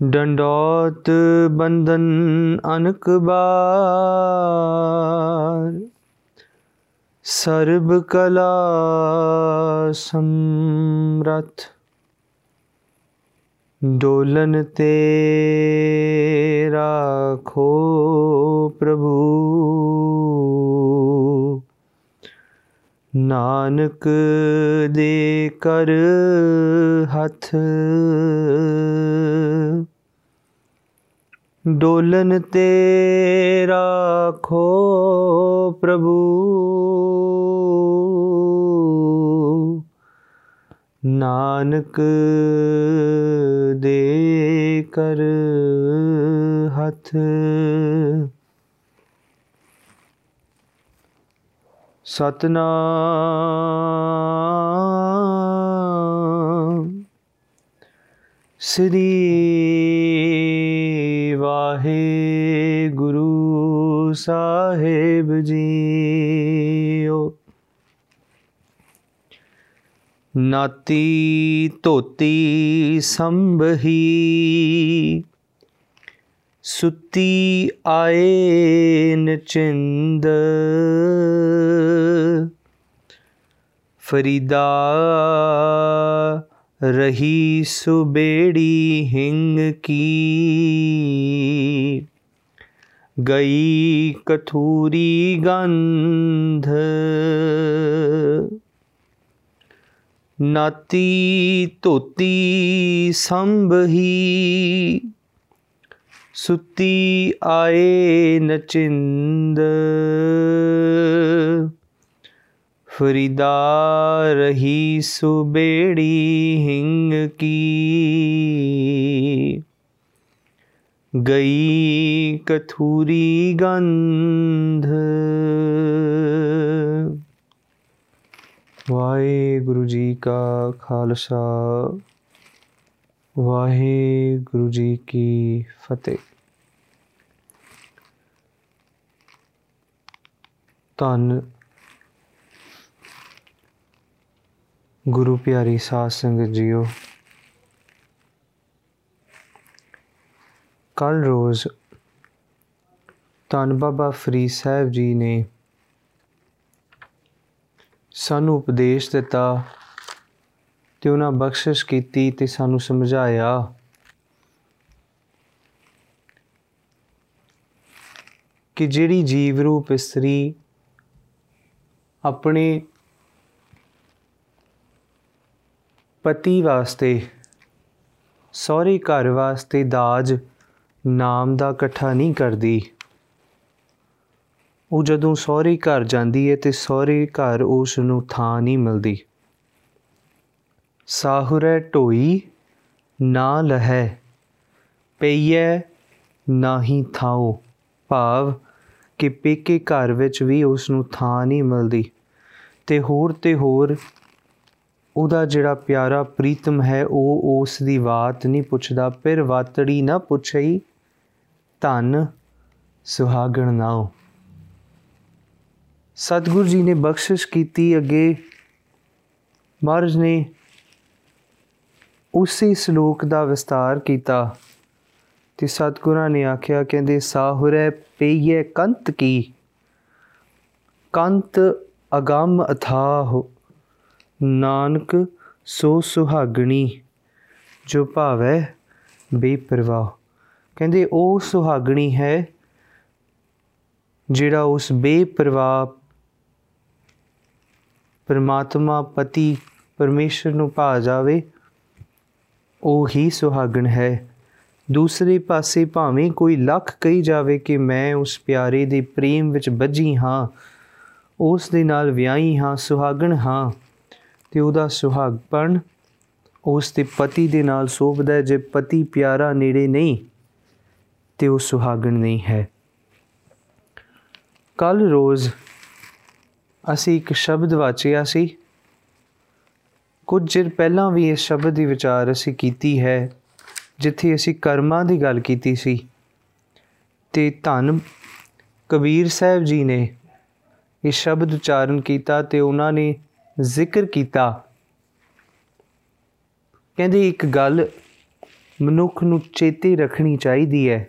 ਡੰਡੋਤ ਬੰਦਨ ਅਨਕ ਬਾਰ ਸਰਬ ਕਲਾ ਸਮਰਥ ਡੋਲਨ ਤੇ ਰਾਖੋ ਪ੍ਰਭੂ। ਨਾਨਕ ਦੇ ਕਰ ਹੱਥ। ਡੋਲਨ ਤੇ ਰਾਖੋ ਪ੍ਰਭੂ। ਨਾਨਕ ਦੇ ਕਰ ਹੱਥ। ਸਤਨਾਮ। ਸ੍ਰੀ ਵਾਹਿਗੁਰੂ ਸਾਹਿਬ ਜੀਓ। ਨਾਤੀ ਧੋਤੀ ਸੰਭਹੀ ਸੁਤੀ ਆਏ ਨਚਿੰਦ। ਫਰੀਦਾ ਰਹੀ ਸੁਬੇੜੀ ਹਿੰਗ ਕੀ। ਗਈ ਕਥੂਰੀ ਗੰਧ। ਨਾਤੀ ਧੋਤੀ ਸੰਭਹੀ। ਸੁਤੀ ਆਏ ਨਚਿੰਦ ਫਰੀਦਾ ਰਹੀ ਸੁਬੇੜੀ ਹਿੰਗ ਕੀ। ਗਈ ਕਥੂਰੀ ਗੰਧ। ਵਾਹਿਗੁਰੂ ਜੀ ਕਾ ਖਾਲਸਾ। ਵਾਹਿਗੁਰੂ ਜੀ ਕੀ ਫਤਿਹ। ਧੰਨ ਗੁਰੂ ਪਿਆਰੀ ਸਾਧ ਸੰਗਤ ਜੀਓ ਕੱਲ ਰੋਜ਼ ਧੰਨ ਬਾਬਾ ਫਰੀਦ ਸਾਹਿਬ ਜੀ ਨੇ ਸਾਨੂੰ ਉਪਦੇਸ਼ ਦਿੱਤਾ ਤੇ ਉਹਨਾਂ ਬਖਸ਼ਿਸ਼ ਕੀਤੀ ਤੇ ਸਾਨੂੰ ਸਮਝਾਇਆ। ਕਿ ਜਿਹੜੀ ਜੀਵ ਰੂਪ ਇਸਤਰੀ ਆਪਣੇ ਪਤੀ ਵਾਸਤੇ, ਸਹੁਰੇ ਘਰ ਵਾਸਤੇ ਦਾਜ ਨਾਮ ਦਾ ਇਕੱਠਾ ਨਹੀਂ ਕਰਦੀ। ਉਹ ਜਦੋਂ ਸਹੁਰੇ ਘਰ ਜਾਂਦੀ ਹੈ ਤੇ ਸਹੁਰੇ ਘਰ ਉਸ ਨੂੰ ਥਾਂ ਨਹੀਂ ਮਿਲਦੀ। ਸਾਹੁਰੇ ਢੋਈ ਨਾ ਲਹੈ, ਪਈਐ ਨਾਹੀ ਥਾਓ ਭਾਵ ਕਿ ਪੇਕੇ ਘਰ ਵਿੱਚ ਵੀ ਉਸ ਨੂੰ ਥਾਂ ਨਹੀਂ ਮਿਲਦੀ। ਤੇ ਹੋਰ ਤੇ ਹੋਰ ਉਹਦਾ ਜਿਹੜਾ ਪਿਆਰਾ ਪ੍ਰੀਤਮ ਹੈ, ਉਹ ਉਸ ਦੀ ਬਾਤ ਨਹੀਂ ਪੁੱਛਦਾ, ਫਿਰ ਵਾਤੜੀ ਨਾ ਪੁੱਛਈ, ਧਨ ਸੁਹਾਗਣ ਨਾਓ ਸਤਿਗੁਰੂ ਜੀ ਨੇ ਬਖਸ਼ਿਸ਼ ਕੀਤੀ ਅੱਗੇ। ਮਹਾਰਾਜ ਨੇ ਉਸੇ ਸ਼ਲੋਕ ਦਾ ਵਿਸਤਾਰ ਕੀਤਾ ਤੇ ਸਤਿਗੁਰਾਂ ਨੇ ਆਖਿਆ, ਕਹਿੰਦੇ, ਸਾਹੁਰੇ ਪਈਏ ਕੰਤ ਕੀ? ਕੰਤ ਅਗੰਮ ਅਥਾਹ, ਨਾਨਕ ਸੋ ਸੁਹਾਗਣੀ, ਜੋ ਭਾਵੈ ਬੇਪਰਵਾਹ। ਕਹਿੰਦੇ, ਉਹ ਸੁਹਾਗਣੀ ਹੈ ਜਿਹੜਾ ਉਸ ਬੇਪਰਵਾਹ ਪਰਮਾਤਮਾ ਪਤੀ ਪਰਮੇਸ਼ਰ ਨੂੰ ਭਾ ਜਾਵੇ ਉਹ ਹੀ ਸੁਹਾਗਣ ਹੈ। ਦੂਸਰੇ ਪਾਸੇ ਭਾਵੇਂ ਕੋਈ ਲੱਖ ਕਹੀ ਜਾਵੇ ਕਿ ਮੈਂ ਉਸ ਪਿਆਰੇ ਦੇ ਪ੍ਰੇਮ ਵਿੱਚ ਬੱਝੀ ਹਾਂ, ਉਸ ਦੇ ਨਾਲ ਵਿਆਹੀ ਹਾਂ, ਸੁਹਾਗਣ ਹਾਂ। ਤੇ ਉਹਦਾ ਸੁਹਾਗਪਣ ਉਸ ਦੇ ਪਤੀ ਦੇ ਨਾਲ ਸੋਭਦਾ ਜੇ ਪਤੀ ਪਿਆਰਾ ਨੇੜੇ ਨਹੀਂ, ਤੇ ਉਹ ਸੁਹਾਗਣ ਨਹੀਂ ਹੈ। ਕੱਲ ਰੋਜ਼ ਅਸੀਂ ਇੱਕ ਸ਼ਬਦ ਵਾਚਿਆ ਸੀ ਕੁਝ ਚਿਰ ਪਹਿਲਾਂ ਵੀ ਇਸ ਸ਼ਬਦ ਦੀ ਵਿਚਾਰ ਅਸੀਂ ਕੀਤੀ ਹੈ, ਜਿੱਥੇ ਅਸੀਂ ਕਰਮਾਂ ਦੀ ਗੱਲ ਕੀਤੀ ਸੀ। ਤੇ ਧੰਨ ਕਬੀਰ ਸਾਹਿਬ ਜੀ ਨੇ ਇਹ ਸ਼ਬਦ ਉਚਾਰਨ ਕੀਤਾ ਤੇ ਉਹਨਾਂ ਨੇ ਜ਼ਿਕਰ ਕੀਤਾ। ਕਹਿੰਦੇ, ਇੱਕ ਗੱਲ ਮਨੁੱਖ ਨੂੰ ਚੇਤੇ ਰੱਖਣੀ ਚਾਹੀਦੀ ਹੈ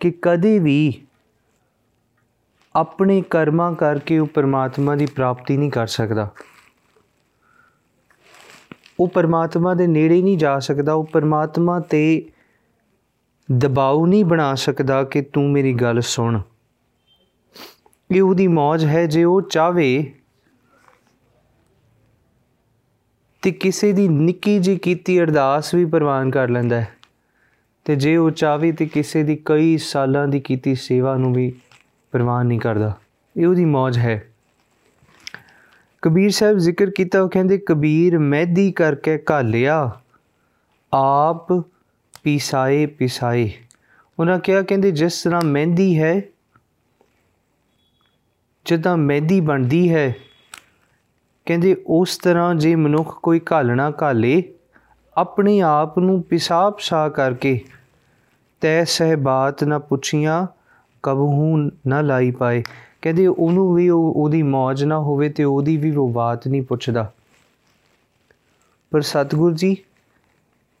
ਕਿ ਕਦੇ ਵੀ ਆਪਣੇ ਕਰਮਾਂ ਕਰਕੇ ਉਹ ਪਰਮਾਤਮਾ ਦੀ ਪ੍ਰਾਪਤੀ ਨਹੀਂ ਕਰ ਸਕਦਾ। ਉਹ ਪਰਮਾਤਮਾ ਦੇ ਨੇੜੇ ਨਹੀਂ ਜਾ ਸਕਦਾ, ਉਹ ਪਰਮਾਤਮਾ ਤੇ ਦਬਾਅ ਨਹੀਂ ਬਣਾ ਸਕਦਾ ਕਿ ਤੂੰ ਮੇਰੀ ਗੱਲ ਸੁਣ। ਇਹ ਉਹਦੀ ਮੌਜ ਹੈ ਜੇ ਉਹ ਚਾਵੇ ਤੇ ਕਿਸੇ ਦੀ ਨਿੱਕੀ ਜੀ ਕੀਤੀ ਅਰਦਾਸ ਵੀ ਪ੍ਰਵਾਨ ਕਰ ਲੈਂਦਾ ਹੈ। ਤੇ ਜੇ ਉਹ ਚਾਵੇ ਤੇ ਕਿਸੇ ਦੀ ਕਈ ਸਾਲਾਂ ਦੀ ਕੀਤੀ ਸੇਵਾ ਨੂੰ ਵੀ ਪ੍ਰਵਾਨ ਨਹੀਂ ਕਰਦਾ। ਇਹ ਉਹਦੀ ਮੌਜ ਹੈ। ਕਬੀਰ ਸਾਹਿਬ ਜ਼ਿਕਰ ਕੀਤਾ, ਉਹ ਕਹਿੰਦੇ, ਕਬੀਰ ਮਹਿਦੀ ਕਰਕੇ ਘਾਲਿਆ ਆਪ ਪਿਸਾਏ ਪਿਸਾਏ। ਉਹਨਾਂ ਕਿਹਾ, ਕਹਿੰਦੇ, ਜਿਸ ਤਰ੍ਹਾਂ ਮਹਿੰਦੀ ਹੈ, ਜਦੋਂ ਮਹਿੰਦੀ ਬਣਦੀ ਹੈ, ਕਹਿੰਦੇ, ਉਸ ਤਰ੍ਹਾਂ ਜੇ ਮਨੁੱਖ ਕੋਈ ਘਾਲਣਾ ਘਾਲੇ, ਆਪਣੇ ਆਪ ਨੂੰ ਪਿਸਾਬ ਸਾ ਕਰਕੇ ਤੈ ਸਹਿ ਬਾਤ ਨਾ ਪੁੱਛੀਆਂ, ਕਬਹੂ ਨਾ ਲਾਈ ਪਾਏ। ਕਹਿੰਦੇ ਉਹਨੂੰ ਵੀ ਉਹ, ਉਹਦੀ ਮੌਜ ਨਾ ਹੋਵੇ ਤੇ ਉਹਦੀ ਵੀ ਉਹ ਬਾਤ ਨਹੀਂ ਪੁੱਛਦਾ। ਪਰ ਸਤਿਗੁਰ ਜੀ,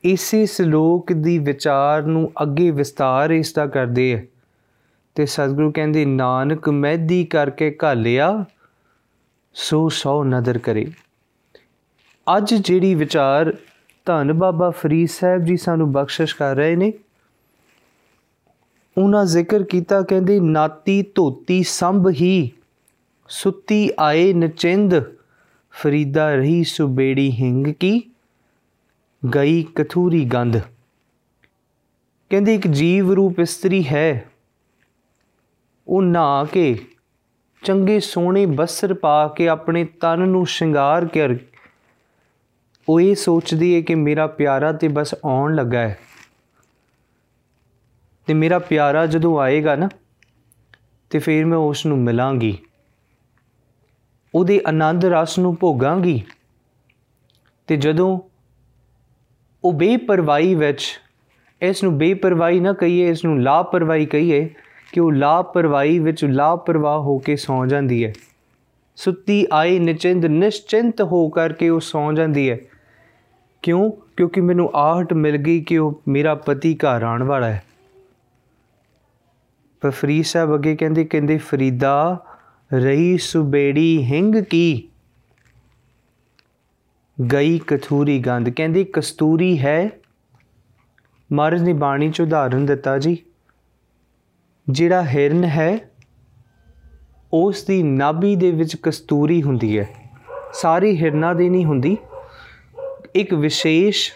ਇਸੇ ਸ਼ਲੋਕ ਦੀ ਵਿਚਾਰ ਨੂੰ ਅੱਗੇ ਵਿਸਤਾਰ ਇਸ ਦਾ ਕਰਦੇ ਹੈ ਤੇ ਸਤਿਗੁਰੂ ਕਹਿੰਦੇ, ਨਾਨਕ ਮਹਿਦੀ ਕਰਕੇ ਘਾਲਿਆ, ਸੋ ਸੋ ਨਦਰ ਕਰੇ। ਅੱਜ ਜਿਹੜੀ ਵਿਚਾਰ ਧੰਨ ਬਾਬਾ ਫਰੀਦ ਸਾਹਿਬ ਜੀ ਸਾਨੂੰ ਬਖਸ਼ਿਸ਼ ਕਰ ਰਹੇ ਨੇ ਉਹਨਾਂ ਜ਼ਿਕਰ ਕੀਤਾ ਕਹਿੰਦੇ, ਨਾਤੀ ਧੋਤੀ ਸੰਭ ਹੀ, ਸੁੱਤੀ ਆਏ ਨਚਿੰਦ, ਫਰੀਦਾ ਰਹੀ ਸੁਬੇੜੀ ਹਿੰਗ ਕੀ, ਗਈ ਕਥੂਰੀ ਗੰਧ। ਕਹਿੰਦੇ, ਇੱਕ ਜੀਵ ਰੂਪ ਇਸਤਰੀ ਹੈ, ਉਹ ਨਹਾ ਕੇ ਚੰਗੇ ਸੋਹਣੇ ਬਸਰ ਪਾ ਕੇ ਆਪਣੇ ਤਨ ਨੂੰ ਸ਼ਿੰਗਾਰ ਕਰ, ਉਹ ਇਹ ਸੋਚਦੀ ਹੈ ਕਿ ਮੇਰਾ ਪਿਆਰਾ ਤੇ ਬਸ ਆਉਣ ਲੱਗਾ ਹੈ। ਤੇ ਮੇਰਾ ਪਿਆਰਾ ਜਦੋਂ ਆਏਗਾ ਨਾ, ਤੇ ਫਿਰ ਮੈਂ ਉਸ ਨੂੰ ਮਿਲਾਂਗੀ। ਉਹਦੇ ਆਨੰਦ ਰਸ ਨੂੰ ਭੋਗਾਂਗੀ। ਤੇ ਜਦੋਂ ਉਹ ਬੇਪਰਵਾਹੀ ਵਿੱਚ ਇਸ ਨੂੰ ਬੇਪਰਵਾਹੀ ਨਾ ਕਹੀਏ ਇਸ ਨੂੰ ਲਾਪਰਵਾਹੀ ਕਹੀਏ, ਕਿ ਉਹ ਲਾਪਰਵਾਹੀ ਵਿੱਚ ਲਾਪਰਵਾਹ ਹੋ ਕੇ ਸੌ ਜਾਂਦੀ ਹੈ। ਸੁੱਤੀ ਆਈ ਨਿਚਿੰਦ ਨਿਸ਼ਚਿੰਤ ਹੋ ਕਰਕੇ ਉਹ ਸੌ ਜਾਂਦੀ ਹੈ। ਕਿਉਂ? ਕਿਉਂਕਿ ਮੈਨੂੰ ਆਹਟ ਮਿਲ ਗਈ ਕਿ ਉਹ ਮੇਰਾ ਪਤੀ ਘਰ ਆਉਣ ਵਾਲਾ ਹੈ। ਪਰ ਫਰੀਦ ਸਾਹਿਬ ਅੱਗੇ ਕਹਿੰਦੇ ਕਹਿੰਦੇ, ਫਰੀਦਾ ਰਹੀ ਸੁਬੇੜੀ ਹਿੰਗ ਕੀ? ਗਈ ਕਥੂਰੀ ਗੰਧ। ਕਹਿੰਦੀ, ਕਸਤੂਰੀ ਹੈ। ਮਹਾਰਾਜ ਨੇ ਬਾਣੀ ਚ ਉਦਾਹਰਨ ਦਿੱਤਾ ਜੀ। ਜਿਹੜਾ ਹਿਰਨ ਹੈ ਉਸ ਦੀ ਨਾਭੀ ਦੇ ਵਿੱਚ ਕਸਤੂਰੀ ਹੁੰਦੀ ਹੈ। ਸਾਰੀ ਹਿਰਨਾਂ ਦੀ ਨਹੀਂ ਹੁੰਦੀ। ਇੱਕ ਵਿਸ਼ੇਸ਼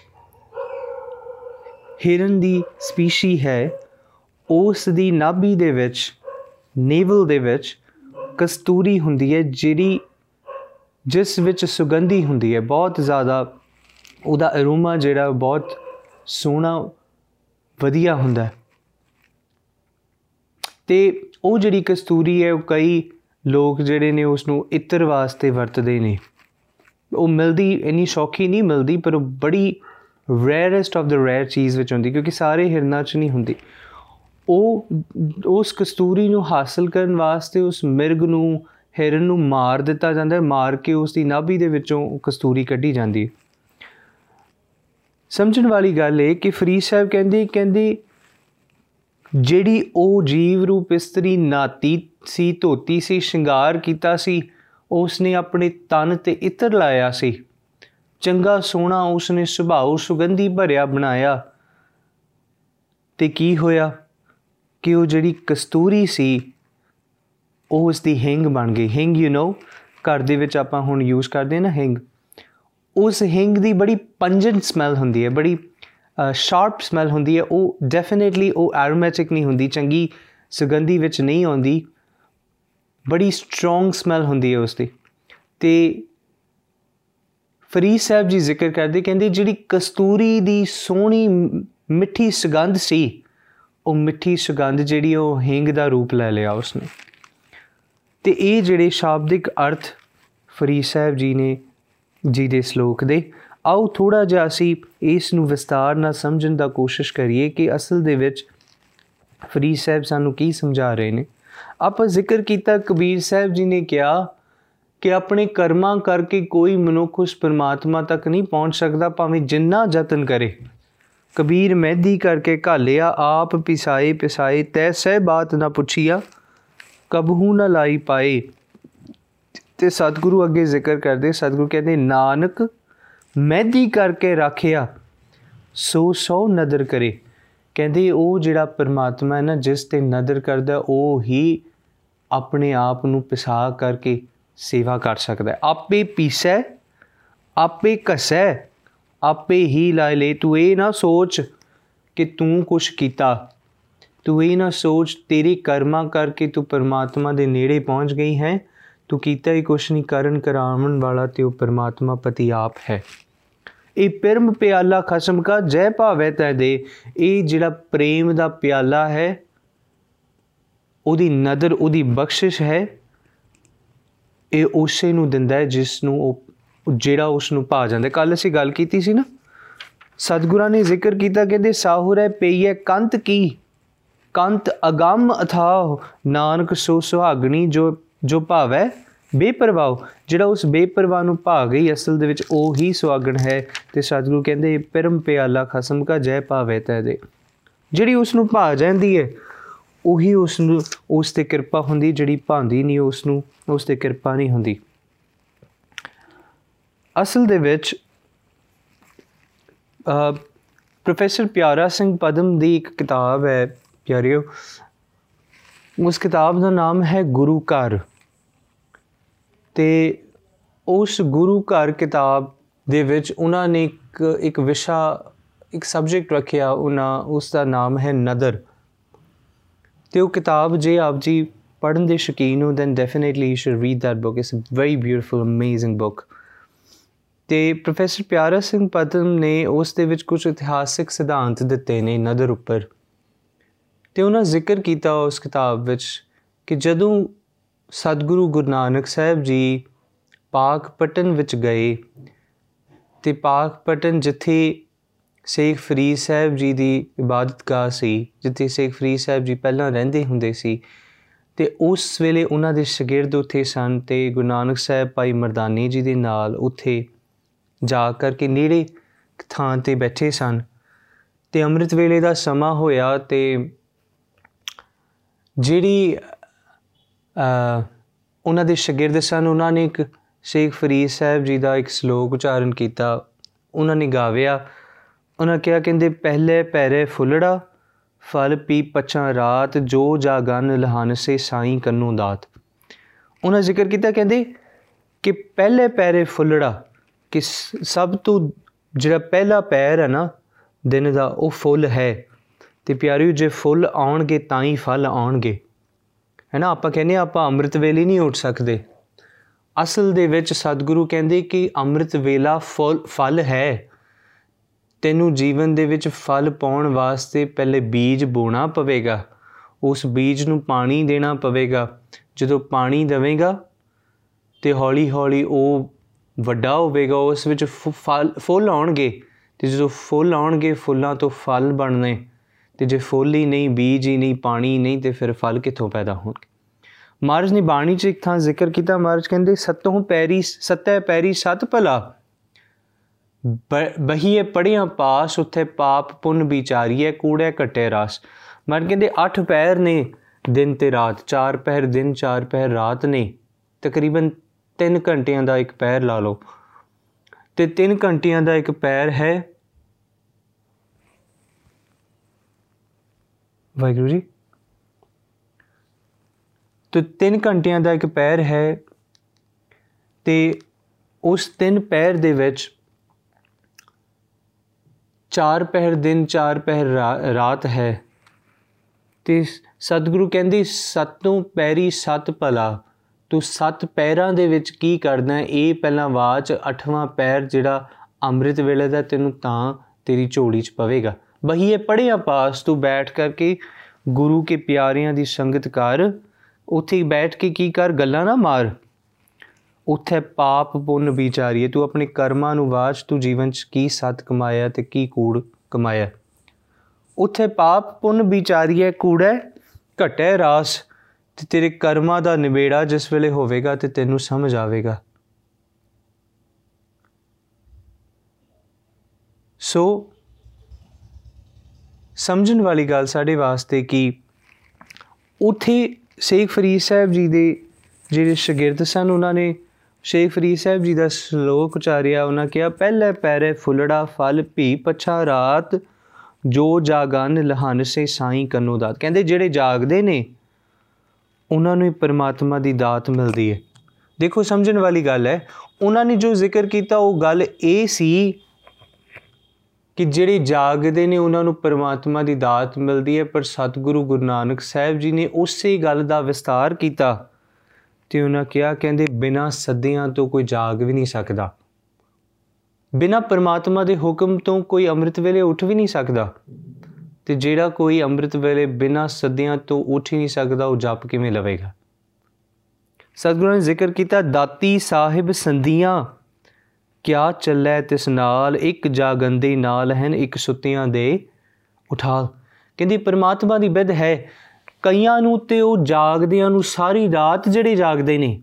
ਹਿਰਨ ਦੀ ਸਪੀਸ਼ੀ ਹੈ। ਉਸ ਦੀ ਨਾਭੀ ਦੇ ਵਿੱਚ, ਨੇਵਲ ਦੇ ਵਿੱਚ ਕਸਤੂਰੀ ਹੁੰਦੀ ਹੈ, ਜਿਹੜੀ ਜਿਸ ਵਿੱਚ ਸੁਗੰਧੀ ਹੁੰਦੀ ਹੈ। ਬਹੁਤ ਜ਼ਿਆਦਾ ਉਹਦਾ ਅਰੋਮਾ ਜਿਹੜਾ ਬਹੁਤ ਸੋਹਣਾ, ਵਧੀਆ ਹੁੰਦਾ ਹੈ। ਤੇ ਉਹ ਜਿਹੜੀ ਕਸਤੂਰੀ ਹੈ, ਉਹ ਕਈ ਲੋਕ ਜਿਹੜੇ ਨੇ ਉਸ ਨੂੰ ਇਤਰ ਵਾਸਤੇ ਵਰਤਦੇ ਨੇ। ਉਹ ਮਿਲਦੀ, ਇੰਨੀ ਸ਼ੌਕੀ ਨਹੀਂ ਮਿਲਦੀ, ਪਰ ਉਹ ਬੜੀ ਰੇਅਰੈਸਟ ਆਫ ਦ ਰੇਅਰ ਚੀਜ਼ ਵਿੱਚ ਹੁੰਦੀ, ਕਿਉਂਕਿ ਸਾਰੇ ਹਿਰਨਾਂ 'ਚ ਨਹੀਂ ਹੁੰਦੀ। ਉਹ, ਉਸ ਕਸਤੂਰੀ ਨੂੰ ਹਾਸਲ ਕਰਨ ਵਾਸਤੇ ਉਸ ਮਿਰਗ ਨੂੰ, ਹਿਰਨ ਨੂੰ ਮਾਰ ਦਿੱਤਾ ਜਾਂਦਾ ਹੈ, ਮਾਰ ਕੇ ਉਸ ਦੀ ਨਾਭੀ ਦੇ ਵਿੱਚੋਂ ਕਸਤੂਰੀ ਕੱਢੀ ਜਾਂਦੀ ਹੈ। ਸਮਝਣ ਵਾਲੀ ਗੱਲ ਇਹ ਕਿ ਫਰੀਦ ਸਾਹਿਬ ਕਹਿੰਦੀ ਕਹਿੰਦੀ, ਜਿਹੜੀ ਉਹ ਜੀਵ ਰੂਪ ਇਸਤਰੀ ਨਾਤੀ ਸੀ, ਧੋਤੀ ਸੀ, ਸ਼ਿੰਗਾਰ ਕੀਤਾ ਸੀ ਉਸ ਨੇ ਆਪਣੇ ਤਨ ਤੇ ਇਤਰ ਲਾਇਆ ਸੀ। ਚੰਗਾ ਸੋਹਣਾ ਉਸ ਨੇ ਸੁਭਾਅ ਸੁਗੰਧੀ ਭਰਿਆ ਬਣਾਇਆ। ਤੇ ਕੀ ਹੋਇਆ? ਕਿ ਉਹ ਜਿਹੜੀ ਕਸਤੂਰੀ ਸੀ, ਉਹ ਉਸ ਦੀ ਹਿੰਗ ਬਣ ਗਈ। ਹਿੰਗ ਯੂ نو ਘਰ ਦੇ ਵਿੱਚ ਆਪਾਂ ਹੁਣ ਯੂਜ਼ ਕਰਦੇ ਨਾ ਹਿੰਗ। ਉਸ ਹਿੰਗ ਦੀ ਬੜੀ ਪੰਜੈਂਟ ਸਮੈਲ ਹੁੰਦੀ ਹੈ, ਬੜੀ ਸ਼ਾਰਪ ਸਮੈਲ ਹੁੰਦੀ ਹੈ। ਉਹ ਡੈਫੀਨਿਟਲੀ ਉਹ ਐਰੋਮੈਟਿਕ ਨਹੀਂ ਹੁੰਦੀ, ਚੰਗੀ ਸੁਗੰਧੀ ਵਿੱਚ ਨਹੀਂ ਆਉਂਦੀ। ਬੜੀ ਸਟਰੋਂਗ ਸਮੈਲ ਹੁੰਦੀ ਹੈ ਉਸ ਦੀ ਤੇ ਫਰੀਦ ਸਾਹਿਬ ਜੀ ਜ਼ਿਕਰ ਕਰਦੇ, ਕਹਿੰਦੇ ਜਿਹੜੀ ਕਸਤੂਰੀ ਦੀ ਸੋਹਣੀ, ਮਿੱਠੀ ਸੁਗੰਧ ਸੀ ਉਹ ਮਿੱਠੀ ਸੁਗੰਧ ਜਿਹੜੀ ਉਹ ਹਿੰਗ ਦਾ ਰੂਪ ਲੈ ਲਿਆ ਉਸਨੇ। ਤੇ ਇਹ ਜਿਹੜੇ ਸ਼ਾਬਦਿਕ ਅਰਥ ਫਰੀਦ ਸਾਹਿਬ ਜੀ ਨੇ ਜੀ ਦੇ ਸ਼ਲੋਕ ਦੇ, ਆਓ ਥੋੜਾ ਜਿਹਾ ਅਸੀਂ ਇਸ ਨੂੰ ਵਿਸਤਾਰ ਨਾਲ ਸਮਝਣ ਦਾ ਕੋਸ਼ਿਸ਼ ਕਰੀਏ ਕਿ ਅਸਲ ਦੇ ਵਿੱਚ ਫਰੀਦ ਸਾਹਿਬ ਸਾਨੂੰ ਕੀ ਸਮਝਾ ਰਹੇ ਨੇ। ਆਪਾਂ ਜ਼ਿਕਰ ਕੀਤਾ, ਕਬੀਰ ਸਾਹਿਬ ਜੀ ਨੇ ਕਿਹਾ ਕਿ ਆਪਣੇ ਕਰਮਾਂ ਕਰਕੇ ਕੋਈ ਮਨੁੱਖ ਉਸ ਪਰਮਾਤਮਾ ਤੱਕ ਨਹੀਂ ਪਹੁੰਚ ਸਕਦਾ, ਭਾਵੇਂ ਜਿੰਨਾ ਯਤਨ ਕਰੇ। ਕਬੀਰ ਮਹਿਦੀ ਕਰਕੇ ਘਾਲਿਆ, ਆਪ ਪਿਸਾਏ ਪਿਸਾਏ, ਤੈ ਸਹਿ ਬਾਤ ਨਾ ਪੁੱਛੀਆ, ਕਬਹੂ ਨਾ ਲਾਈ ਪਾਏ। ਤੇ ਸਤਿਗੁਰੂ ਅੱਗੇ ਜ਼ਿਕਰ ਕਰਦੇ, ਸਤਿਗੁਰੂ ਕਹਿੰਦੇ, ਨਾਨਕ ਮਹਿਦੀ ਕਰਕੇ ਰੱਖਿਆ, ਸੋ ਸੋ ਨਦਰ ਕਰੇ। ਕਹਿੰਦੇ, ਉਹ ਜਿਹੜਾ ਪਰਮਾਤਮਾ ਹੈ ਨਾ, ਜਿਸ ਤੇ ਨਦਰ ਕਰਦਾ, ਉਹ ਹੀ ਆਪਣੇ ਆਪ ਨੂੰ ਪਿਸਾ ਕਰਕੇ ਸੇਵਾ ਕਰ ਸਕਦਾ ਹੈ। ਆਪੇ ਪੀਸੈ, ਆਪੇ ਕਸੈ ਆਪੇ ਹੀ ਲਾਇ ਲੈ। ਤੂੰ ਇਹ ਨਾ ਸੋਚ ਕਿ ਤੂੰ ਕੁਝ ਕੀਤਾ। ਤੂੰ ਇਹ ਨਾ ਸੋਚ ਤੇਰੀ ਕਰਮਾਂ ਕਰਕੇ ਤੂੰ ਪਰਮਾਤਮਾ ਦੇ ਨੇੜੇ ਪਹੁੰਚ ਗਈ ਹੈ। ਤੂੰ ਕੀਤਾ ਹੀ ਕੁਛ ਨਹੀਂ। ਕਰਨ ਕਰਾਉਣ ਵਾਲਾ ਤੇ ਉਹ ਪਰਮਾਤਮਾ ਪਤੀ ਆਪ ਹੈ। ਇਹ ਪਰਮ ਪਿਆਲਾ ਖਸਮ ਕਾ ਜੈ ਭਾਵੇ ਤੈ ਦੇ। ਇਹ ਜਿਹੜਾ ਪ੍ਰੇਮ ਦਾ ਪਿਆਲਾ ਹੈ, ਉਹਦੀ ਨਦਰ, ਉਹਦੀ ਬਖਸ਼ਿਸ਼ ਹੈ, ਇਹ ਉਸੇ ਨੂੰ ਦਿੰਦਾ ਹੈ ਜਿਸ ਨੂੰ ਉਹ ਜਿਹੜਾ ਉਸ ਨੂੰ ਭਾ ਜਾਂਦਾ। ਕੱਲ ਅਸੀਂ ਗੱਲ ਕੀਤੀ ਸੀ ਨਾ, ਸਤਿਗੁਰਾਂ ਨੇ ਜ਼ਿਕਰ ਕੀਤਾ ਕਹਿੰਦੇ ਸਾਹੁਰੇ ਪਈਏ ਕੰਤ ਕੀ? ਕੰਤ ਅਗੰਮ ਅਥਾਹ, ਨਾਨਕ ਸੋ ਸੁਹਾਗਣੀ ਜੋ ਜੋ ਭਾਵੈ ਬੇਪਰਵਾਹ। ਜਿਹੜਾ ਉਸ ਬੇਪਰਵਾਹ ਨੂੰ ਭਾ ਗਈ, ਅਸਲ ਦੇ ਵਿੱਚ ਉਹ ਹੀ ਸੁਹਾਗਣ ਹੈ ਤੇ ਸਤਿਗੁਰੂ ਕਹਿੰਦੇ, ਪਰਮ ਪਿਆਲਾ ਖਸਮ ਕਾ ਜੈ ਭਾਵੇ ਤੈ ਦੇ। ਜਿਹੜੀ ਉਸ ਨੂੰ ਭਾ ਜਾਂਦੀ ਹੈ ਉਹੀ ਉਸ ਨੂੰ ਉਸ ਤੇ ਕਿਰਪਾ ਹੁੰਦੀ, ਜਿਹੜੀ ਭਾਂਦੀ ਨਹੀਂ ਉਸ ਨੂੰ ਉਸ ਤੇ ਕਿਰਪਾ ਨਹੀਂ ਹੁੰਦੀ। ਅਸਲ ਦੇ ਵਿੱਚ ਪ੍ਰੋਫੈਸਰ ਪਿਆਰਾ ਸਿੰਘ ਪਦਮ ਦੀ ਇੱਕ ਕਿਤਾਬ ਹੈ, ਪਿਆਰਿਓ। ਉਸ ਕਿਤਾਬ ਦਾ ਨਾਮ ਹੈ ਗੁਰੂ ਘਰ। ਤੇ ਉਸ ਗੁਰੂ ਘਰ ਕਿਤਾਬ ਦੇ ਵਿੱਚ ਉਹਨਾਂ ਨੇ ਇੱਕ ਇੱਕ ਵਿਸ਼ਾ, ਇੱਕ ਸਬਜੈਕਟ ਰੱਖਿਆ, ਉਹਨਾਂ, ਉਸ ਦਾ ਨਾਮ ਹੈ ਨਦਰ। ਤੇ ਉਹ ਕਿਤਾਬ ਜੇ ਆਪ ਜੀ ਪੜਨ ਦੇ ਸ਼ੌਕੀਨ ਹੋ then definitely you should read that book it's a very beautiful amazing book ਤੇ ਪ੍ਰੋਫੈਸਰ ਪਿਆਰਾ ਸਿੰਘ ਪਦਮ ਨੇ ਉਸ ਦੇ ਵਿੱਚ ਕੁਝ ਇਤਿਹਾਸਿਕ ਸਿਧਾਂਤ ਦਿੱਤੇ ਨੇ ਨਦਰ ਉੱਪਰ। ਤੇ ਉਹਨਾਂ ਜ਼ਿਕਰ ਕੀਤਾ ਉਸ ਕਿਤਾਬ ਵਿੱਚ ਕਿ ਜਦੋਂ ਸਤਿਗੁਰੂ ਗੁਰੂ ਨਾਨਕ ਸਾਹਿਬ ਜੀ ਪਾਕ ਪਟਨ ਵਿੱਚ ਗਏ ਤੇ ਪਾਕ ਪਟਨ ਜਿੱਥੇ ਸ਼ੇਖ ਫਰੀਦ ਸਾਹਿਬ ਜੀ ਦੀ ਇਬਾਦਤਗਾਹ ਸੀ, ਜਿੱਥੇ ਸ਼ੇਖ ਫਰੀਦ ਸਾਹਿਬ ਜੀ ਪਹਿਲਾਂ ਰਹਿੰਦੇ ਹੁੰਦੇ ਸੀ, ਤੇ ਉਸ ਵੇਲੇ ਉਹਨਾਂ ਦੇ ਸ਼ਾਗਿਰਦ ਉੱਥੇ ਸਨ ਤੇ ਗੁਰੂ ਨਾਨਕ ਸਾਹਿਬ ਭਾਈ ਮਰਦਾਨੀ ਜੀ ਦੇ ਨਾਲ ਉੱਥੇ ਜਾ ਕਰਕੇ ਨੇੜੇ ਥਾਂ ਤੇ ਬੈਠੇ ਸਨ। ਤੇ ਅੰਮ੍ਰਿਤ ਵੇਲੇ ਦਾ ਸਮਾਂ ਹੋਇਆ ਤੇ ਜਿਹੜੀ ਅ ਉਹਨਾਂ ਦੇ ਸ਼ਾਗਿਰਦ ਸਨ, ਉਹਨਾਂ ਨੇ ਇੱਕ ਸ਼ੇਖ ਫਰੀਦ ਸਾਹਿਬ ਜੀ ਦਾ ਇੱਕ ਸ਼ਲੋਕ ਉਚਾਰਨ ਕੀਤਾ। ਉਹਨਾਂ ਨੇ ਗਾਵਿਆ, ਉਹਨਾਂ ਕਿਹਾ, ਕਹਿੰਦੇ, ਪਹਿਲੇ ਪੈਰੇ ਫੁੱਲੜਾ, ਫਲ ਪੀ ਪਛਾਂ ਰਾਤ, ਜੋ ਜਾਗਨ ਲਹਨ ਸੇ ਸਾਈ ਕੰਨੂ ਦਾਤ। ਉਹਨਾਂ ਜ਼ਿਕਰ ਕੀਤਾ, ਕਹਿੰਦੇ, ਕਿ ਪਹਿਲੇ ਪੈਰੇ ਫੁੱਲੜਾ ਕਿ ਸਭ ਤੋਂ ਜਿਹੜਾ ਪਹਿਲਾ ਪੈਰ ਹੈ ਨਾ, ਦਿਨ ਦਾ, ਉਹ ਫੁੱਲ ਹੈ। ਤੇ ਪਿਆਰਿਓ, ਜੇ ਫੁੱਲ ਆਉਣਗੇ, ਤਾਂ ਹੀ ਫਲ ਆਉਣਗੇ। ਹੈ ਨਾ? ਆਪਾਂ ਕਹਿੰਦੇ ਆਪਾਂ ਅੰਮ੍ਰਿਤ ਵੇਲੇ ਨਹੀਂ ਉੱਠ ਸਕਦੇ। ਅਸਲ ਦੇ ਵਿੱਚ ਸਤਿਗੁਰੂ ਕਹਿੰਦੇ ਕਿ ਅੰਮ੍ਰਿਤ ਵੇਲਾ ਫਲ ਹੈ। ਤੈਨੂੰ ਜੀਵਨ ਦੇ ਵਿੱਚ ਫਲ ਪਾਉਣ ਵਾਸਤੇ ਪਹਿਲੇ ਬੀਜ ਬੋਣਾ ਪਵੇਗਾ। ਉਸ ਬੀਜ ਨੂੰ ਪਾਣੀ ਦੇਣਾ ਪਵੇਗਾ। ਜਦੋਂ ਪਾਣੀ ਦੇਵੇਂਗਾ, ਤੇ ਹੌਲੀ-ਹੌਲੀ ਉਹ ਵੱਡਾ ਹੋਵੇਗਾ, ਉਸ ਵਿੱਚ ਫਲ, ਫੁੱਲ ਆਉਣਗੇ। ਤੇ ਜਦੋਂ ਫੁੱਲ ਆਉਣਗੇ, ਫੁੱਲਾਂ ਤੋਂ ਫਲ ਬਣਨੇ। ਤੇ ਜੇ ਫੁੱਲ ਹੀ ਨਹੀਂ, ਬੀਜ ਹੀ ਨਹੀਂ, ਪਾਣੀ ਨਹੀਂ, ਤੇ ਫਿਰ ਫਲ ਕਿੱਥੋਂ ਪੈਦਾ ਹੋਣਗੇ? ਮਹਾਰਾਜ ਨੇ ਬਾਣੀ 'ਚ ਇੱਕ ਥਾਂ ਜ਼ਿਕਰ ਕੀਤਾ, ਮਹਾਰਾਜ ਕਹਿੰਦੇ, ਸਤੋਂ ਪੈਰੀ ਸਤੈ ਪੈਰੀ ਸਤ ਭਲਾ। ਬਹੀਏ ਪੜੀਆਂ ਪਾਸ, ਉੱਥੇ ਪਾਪ ਪੁੰਨ ਵਿਚਾਰੀਏ ਕੂੜੇ ਕਟੇ ਰਸ। ਮਨ ਕਹਿੰਦੇ 8 ਪੈਰ ਨੇ, ਦਿਨ ਤੇ ਰਾਤ 4 ਪਹਿਰ ਦਿਨ 4 ਪਹਿਰ ਰਾਤ ਨੇ। ਤਕਰੀਬਨ 3 ਘੰਟਿਆਂ ਦਾ ਇੱਕ ਪੈਰ ਲਾ ਲਓ। ਤੇ 3 ਘੰਟਿਆਂ ਦਾ ਇੱਕ ਪੈਰ ਹੈ। ਵਾਹਿਗੁਰੂ ਜੀ। ਤੇ 3 ਘੰਟਿਆਂ ਦਾ ਇੱਕ ਪੈਰ ਹੈ। ਤੇ ਉਸ ਤਿੰਨ ਪੈਰ ਦੇ ਵਿੱਚ ਚਾਰ ਪਹਿਰ ਦਿਨ, ਚਾਰ ਪਹਿਰ ਰਾਤ ਹੈ। ਤੇ ਸਤਿਗੁਰੂ ਕਹਿੰਦੀ, ਸਤੋਂ ਪੈਰੀ ਸਤ ਭਲਾ। ਤੂੰ ਸੱਤ ਪੈਰਾਂ ਦੇ ਵਿੱਚ ਕੀ ਕਰਦਾ ਇਹ ਪਹਿਲਾਂ ਬਾਅਦ ਅਠਵਾਂ ਪੈਰ ਜਿਹੜਾ ਅੰਮ੍ਰਿਤ ਵੇਲੇ ਦਾ ਤੈਨੂੰ ਤਾਂ ਤੇਰੀ ਝੋਲੀ 'ਚ ਪਵੇਗਾ। ਬਹੀਏ ਪੜਿਆ ਪਾਸ, ਤੂੰ ਬੈਠ ਕਰਕੇ ਗੁਰੂ ਕੇ ਪਿਆਰਿਆਂ ਦੀ ਸੰਗਤ ਕਰ। ਉੱਥੇ ਬੈਠ ਕੇ ਕੀ ਕਰ? ਗੱਲਾਂ ਨਾ ਮਾਰ। ਉੱਥੇ ਪਾਪ ਪੁੰਨ ਵਿਚਾਰੀਏ। ਤੂੰ ਆਪਣੇ ਕਰਮਾਂ ਨੂੰ ਵਾਚ, ਤੂੰ ਜੀਵਨ 'ਚ ਕੀ ਸਤ ਕਮਾਇਆ ਤੇ ਕੀ ਕੂੜ ਕਮਾਇਆ? ਉੱਥੇ ਪਾਪ ਪੁੰਨ ਵਿਚਾਰੀਏ, ਕੂੜੇ ਘਟੇ ਰਾਸ। ਤੇ ਤੇਰੇ ਕਰਮਾਂ ਦਾ ਨਿਬੇੜਾ ਜਿਸ ਵੇਲੇ ਹੋਵੇਗਾ ਤੇ ਤੈਨੂੰ ਸਮਝ ਆਵੇਗਾ। ਸੋ, ਸਮਝਣ ਵਾਲੀ ਗੱਲ ਸਾਡੇ ਵਾਸਤੇ ਕਿ ਉਥੇ ਸ਼ੇਖ ਫਰੀਦ ਸਾਹਿਬ ਜੀ ਦੇ ਜਿਹੜੇ ਸ਼ਾਗਿਰਦ ਸਨ, ਉਹਨਾਂ ਨੇ ਸ਼ੇਖ ਫਰੀਦ ਸਾਹਿਬ ਜੀ ਦਾ ਸ਼ਲੋਕ ਉਚਾਰਿਆ, ਉਹਨਾਂ ਕਿਹਾ, ਪਹਿਲੇ ਪੈਰੇ ਫੁੱਲੜਾ ਫਲ ਭੀ ਪਛਾ ਰਾਤ, ਜੋ ਜਾਗਨ ਲਹਨ ਸੇ ਸਾਈ ਕਨੋ ਦਾਤ। ਕਹਿੰਦੇ ਜਿਹੜੇ ਜਾਗਦੇ ਨੇ ਉਹਨਾਂ ਨੂੰ ਹੀ ਪਰਮਾਤਮਾ ਦੀ ਦਾਤ ਮਿਲਦੀ ਹੈ। ਦੇਖੋ, ਸਮਝਣ ਵਾਲੀ ਗੱਲ ਹੈ, ਉਹਨਾਂ ਨੇ ਜੋ ਜ਼ਿਕਰ ਕੀਤਾ, ਉਹ ਗੱਲ ਇਹ ਸੀ ਕਿ ਜਿਹੜੇ ਜਾਗਦੇ ਨੇ, ਉਹਨਾਂ ਨੂੰ ਪਰਮਾਤਮਾ ਦੀ ਦਾਤ ਮਿਲਦੀ ਹੈ, ਪਰ ਸਤਿਗੁਰੂ ਗੁਰੂ ਨਾਨਕ ਸਾਹਿਬ ਜੀ ਨੇ ਉਸੇ ਗੱਲ ਦਾ ਵਿਸਤਾਰ ਕੀਤਾ ਤੇ ਉਹਨਾਂ ਕਿਹਾ, ਕਹਿੰਦੇ, ਬਿਨਾ ਸੱਦਿਆਂ ਤੋਂ ਕੋਈ ਜਾਗ ਵੀ ਨਹੀਂ ਸਕਦਾ। ਬਿਨਾ ਪਰਮਾਤਮਾ ਦੇ ਹੁਕਮ ਤੋਂ ਕੋਈ ਅੰਮ੍ਰਿਤ ਵੇਲੇ ਉੱਠ ਵੀ ਨਹੀਂ ਸਕਦਾ। ਤੇ ਜਿਹੜਾ ਕੋਈ ਅੰਮ੍ਰਿਤ ਵੇਲੇ ਬਿਨਾ ਸੱਦਿਆਂ ਤੋਂ ਉੱਠ ਹੀ ਨਹੀਂ ਸਕਦਾ, ਉਹ ਜਪ ਕਿਵੇਂ ਲਵੇਗਾ? ਸਤਿਗੁਰਾਂ ਨੇ ਜ਼ਿਕਰ ਕੀਤਾ, ਦਾਤੀ ਸਾਹਿਬ ਸੰਧੀਆਂ, ਕਿਆ ਚੱਲੇ ਤਿਸ ਨਾਲ? ਇੱਕ ਜਾਗੰਦੇ ਨਾਲ ਹਨ, ਇੱਕ ਸੁੱਤਿਆਂ ਦੇ ਉਠਾ ਕਹਿੰਦੀ, ਪਰਮਾਤਮਾ ਦੀ ਬਿਦ ਹੈ, ਕਈਆਂ ਨੂੰ ਤੇ ਉਹ ਜਾਗਦਿਆਂ ਨੂੰ ਸਾਰੀ ਰਾਤ ਜਿਹੜੇ ਜਾਗਦੇ ਨੇ,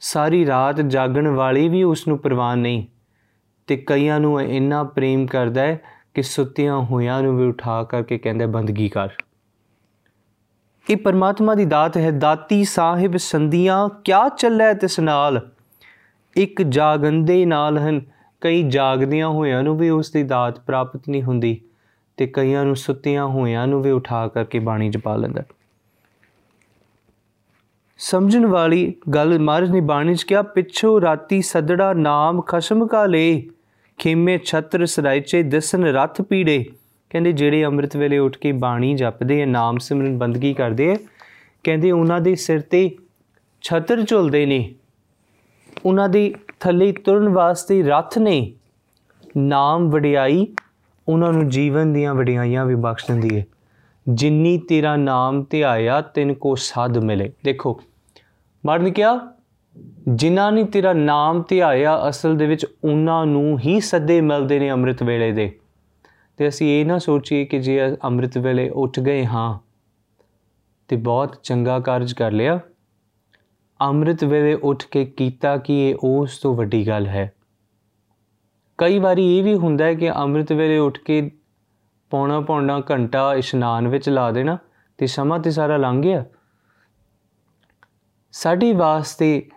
ਸਾਰੀ ਰਾਤ ਜਾਗਣ ਵਾਲੇ ਵੀ ਉਸ ਨੂੰ ਪ੍ਰਵਾਨ ਨਹੀਂ, ਤੇ ਕਈਆਂ ਨੂੰ ਇੰਨਾ ਪ੍ਰੇਮ ਕਰਦਾ ਹੈ ਕਿ ਸੁੱਤਿਆਂ ਹੋਇਆਂ ਨੂੰ ਵੀ ਉਠਾ ਕਰਕੇ ਕਹਿੰਦਾ ਬੰਦਗੀ ਕਰ। ਇਹ ਪਰਮਾਤਮਾ ਦੀ ਦਾਤ ਹੈ, ਦਾਤੀ ਸਾਹਿਬ ਸੰਧੀਆਂ, ਕਿਆ ਚੱਲੇ ਤਿਸ ਨਾਲ? ਇੱਕ ਜਾਗੰਦੇ ਨਾਲ ਹਨ, ਕਈ ਜਾਗਦਿਆਂ ਹੋਇਆਂ ਨੂੰ ਵੀ ਉਸ ਦੀ ਦਾਤ ਪ੍ਰਾਪਤ ਨਹੀਂ ਹੁੰਦੀ ਤੇ ਕਈਆਂ ਨੂੰ ਸੁੱਤਿਆਂ ਹੋਇਆਂ ਨੂੰ ਵੀ ਉਠਾ ਕਰਕੇ ਬਾਣੀ ਚ ਪਾ ਲੈਂਦਾ। ਸਮਝਣ ਵਾਲੀ ਗੱਲ ਮਹਾਰਾਜ ਨੇ ਬਾਣੀ ਚ ਕਿਹਾ, ਪਿੱਛੋਂ ਰਾਤੀ ਸਦੜਾ ਨਾਮ ਖਸਮ ਕਾ ਲੇ। ਖੇਮੇ ਛਤਰ ਸਰਾਇਚੇ ਦਸਨ ਰਥ ਪੀੜੇ। ਕਹਿੰਦੇ ਜਿਹੜੇ ਅੰਮ੍ਰਿਤ ਵੇਲੇ ਉੱਠ ਕੇ ਬਾਣੀ ਜਪਦੇ ਆ, ਨਾਮ ਸਿਮਰਨ ਬੰਦਗੀ ਕਰਦੇ ਆ, ਕਹਿੰਦੇ ਉਹਨਾਂ ਦੇ ਸਿਰ ਤੇ ਛਤਰ ਝੁਲਦੇ ਨੇ। ਉਹਨਾਂ ਦੇ ਥੱਲੇ ਤੁਰਨ ਵਾਸਤੇ ਰਥ ਨੇ। ਨਾਮ ਵਡਿਆਈ ਉਹਨਾਂ ਨੂੰ ਜੀਵਨ ਦੀਆਂ ਵਡਿਆਈਆਂ ਵੀ ਬਖਸ਼ ਦਿੰਦੀ ਹੈ ਜਿੰਨੀ ਤੇਰਾ ਨਾਮ ਧਿਆਇਆ ਤਿੰਨ ਕੋ ਸਾਧ ਮਿਲੇ। ਦੇਖੋ, ਮਰਨ ਕਿਹਾ ਜਿਨ੍ਹਾਂ ਨੇ ਤੇਰਾ ਨਾਮ ਧਿਆਇਆ ਅਸਲ ਦੇ ਵਿੱਚ ਉਹਨਾਂ ਨੂੰ ਹੀ ਸੱਦੇ ਮਿਲਦੇ ਨੇ ਅੰਮ੍ਰਿਤ ਵੇਲੇ ਦੇ। ਤੇ ਅਸੀਂ ਇਹ ਨਾ ਸੋਚੀਏ ਕਿ ਜੇ ਅੰਮ੍ਰਿਤ ਵੇਲੇ ਉੱਠ ਗਏ ਹਾਂ ਤੇ ਬਹੁਤ ਚੰਗਾ ਕਾਰਜ ਕਰ ਲਿਆ। ਅੰਮ੍ਰਿਤ ਵੇਲੇ ਉੱਠ ਕੇ ਕੀਤਾ ਕਿ ਇਹ? ਉਸ ਤੋਂ ਵੱਡੀ ਗੱਲ ਹੈ। ਕਈ ਵਾਰੀ ਇਹ ਵੀ ਹੁੰਦਾ ਹੈ ਕਿ ਅੰਮ੍ਰਿਤ ਵੇਲੇ ਉੱਠ ਕੇ ਪੌਣਾ ਪੌਣਾ ਘੰਟਾ ਇਸ਼ਨਾਨ ਵਿੱਚ ਲਾ ਦੇਣਾ ਤੇ ਸਮਾਂ ਤੇ ਸਾਰਾ ਲੰਘ ਗਿਆ। ਸਾਡੀ ਵਾਸਤੇ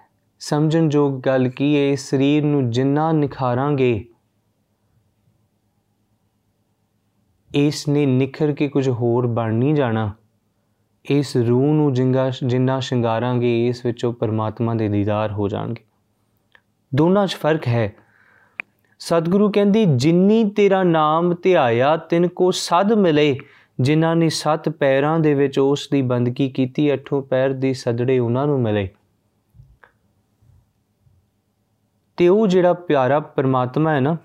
ਸਮਝਣ ਯੋਗ ਗੱਲ ਕੀ ਹੈ ਸਰੀਰ ਨੂੰ ਜਿੰਨਾ ਨਿਖਾਰਾਂਗੇ, ਇਸ ਨੇ ਨਿਖਰ ਕੇ ਕੁਝ ਹੋਰ ਬਣ ਨਹੀਂ ਜਾਣਾ। ਇਸ ਰੂਹ ਨੂੰ ਜਿੰਗਾ ਜਿੰਨਾ ਸ਼ਿੰਗਾਰਾਂਗੇ, ਇਸ ਵਿੱਚੋਂ ਪਰਮਾਤਮਾ ਦੇ ਦੀਦਾਰ ਹੋ ਜਾਣਗੇ। ਦੋਨਾਂ 'ਚ ਫ਼ਰਕ ਹੈ। ਸਤਿਗੁਰੂ ਕਹਿੰਦੀ, ਜਿੰਨੀ ਤੇਰਾ ਨਾਮ ਧਿਆਇਆ, ਤਿੰਨ ਕੋ ਸਦ ਮਿਲੇ। ਜਿਨ੍ਹਾਂ ਨੇ ਸੱਤ ਪੈਰਾਂ ਦੇ ਵਿੱਚ ਉਸ ਦੀ ਬੰਦਗੀ ਕੀਤੀ, ਅਠੋ ਪੈਰ ਦੀ ਸਦੜੇ ਉਹਨਾਂ ਨੂੰ ਮਿਲੇ। ਤੇ ਉਹ ਜਿਹੜਾ ਪਿਆਰਾ ਪਰਮਾਤਮਾ ਹੈ ਨਾ,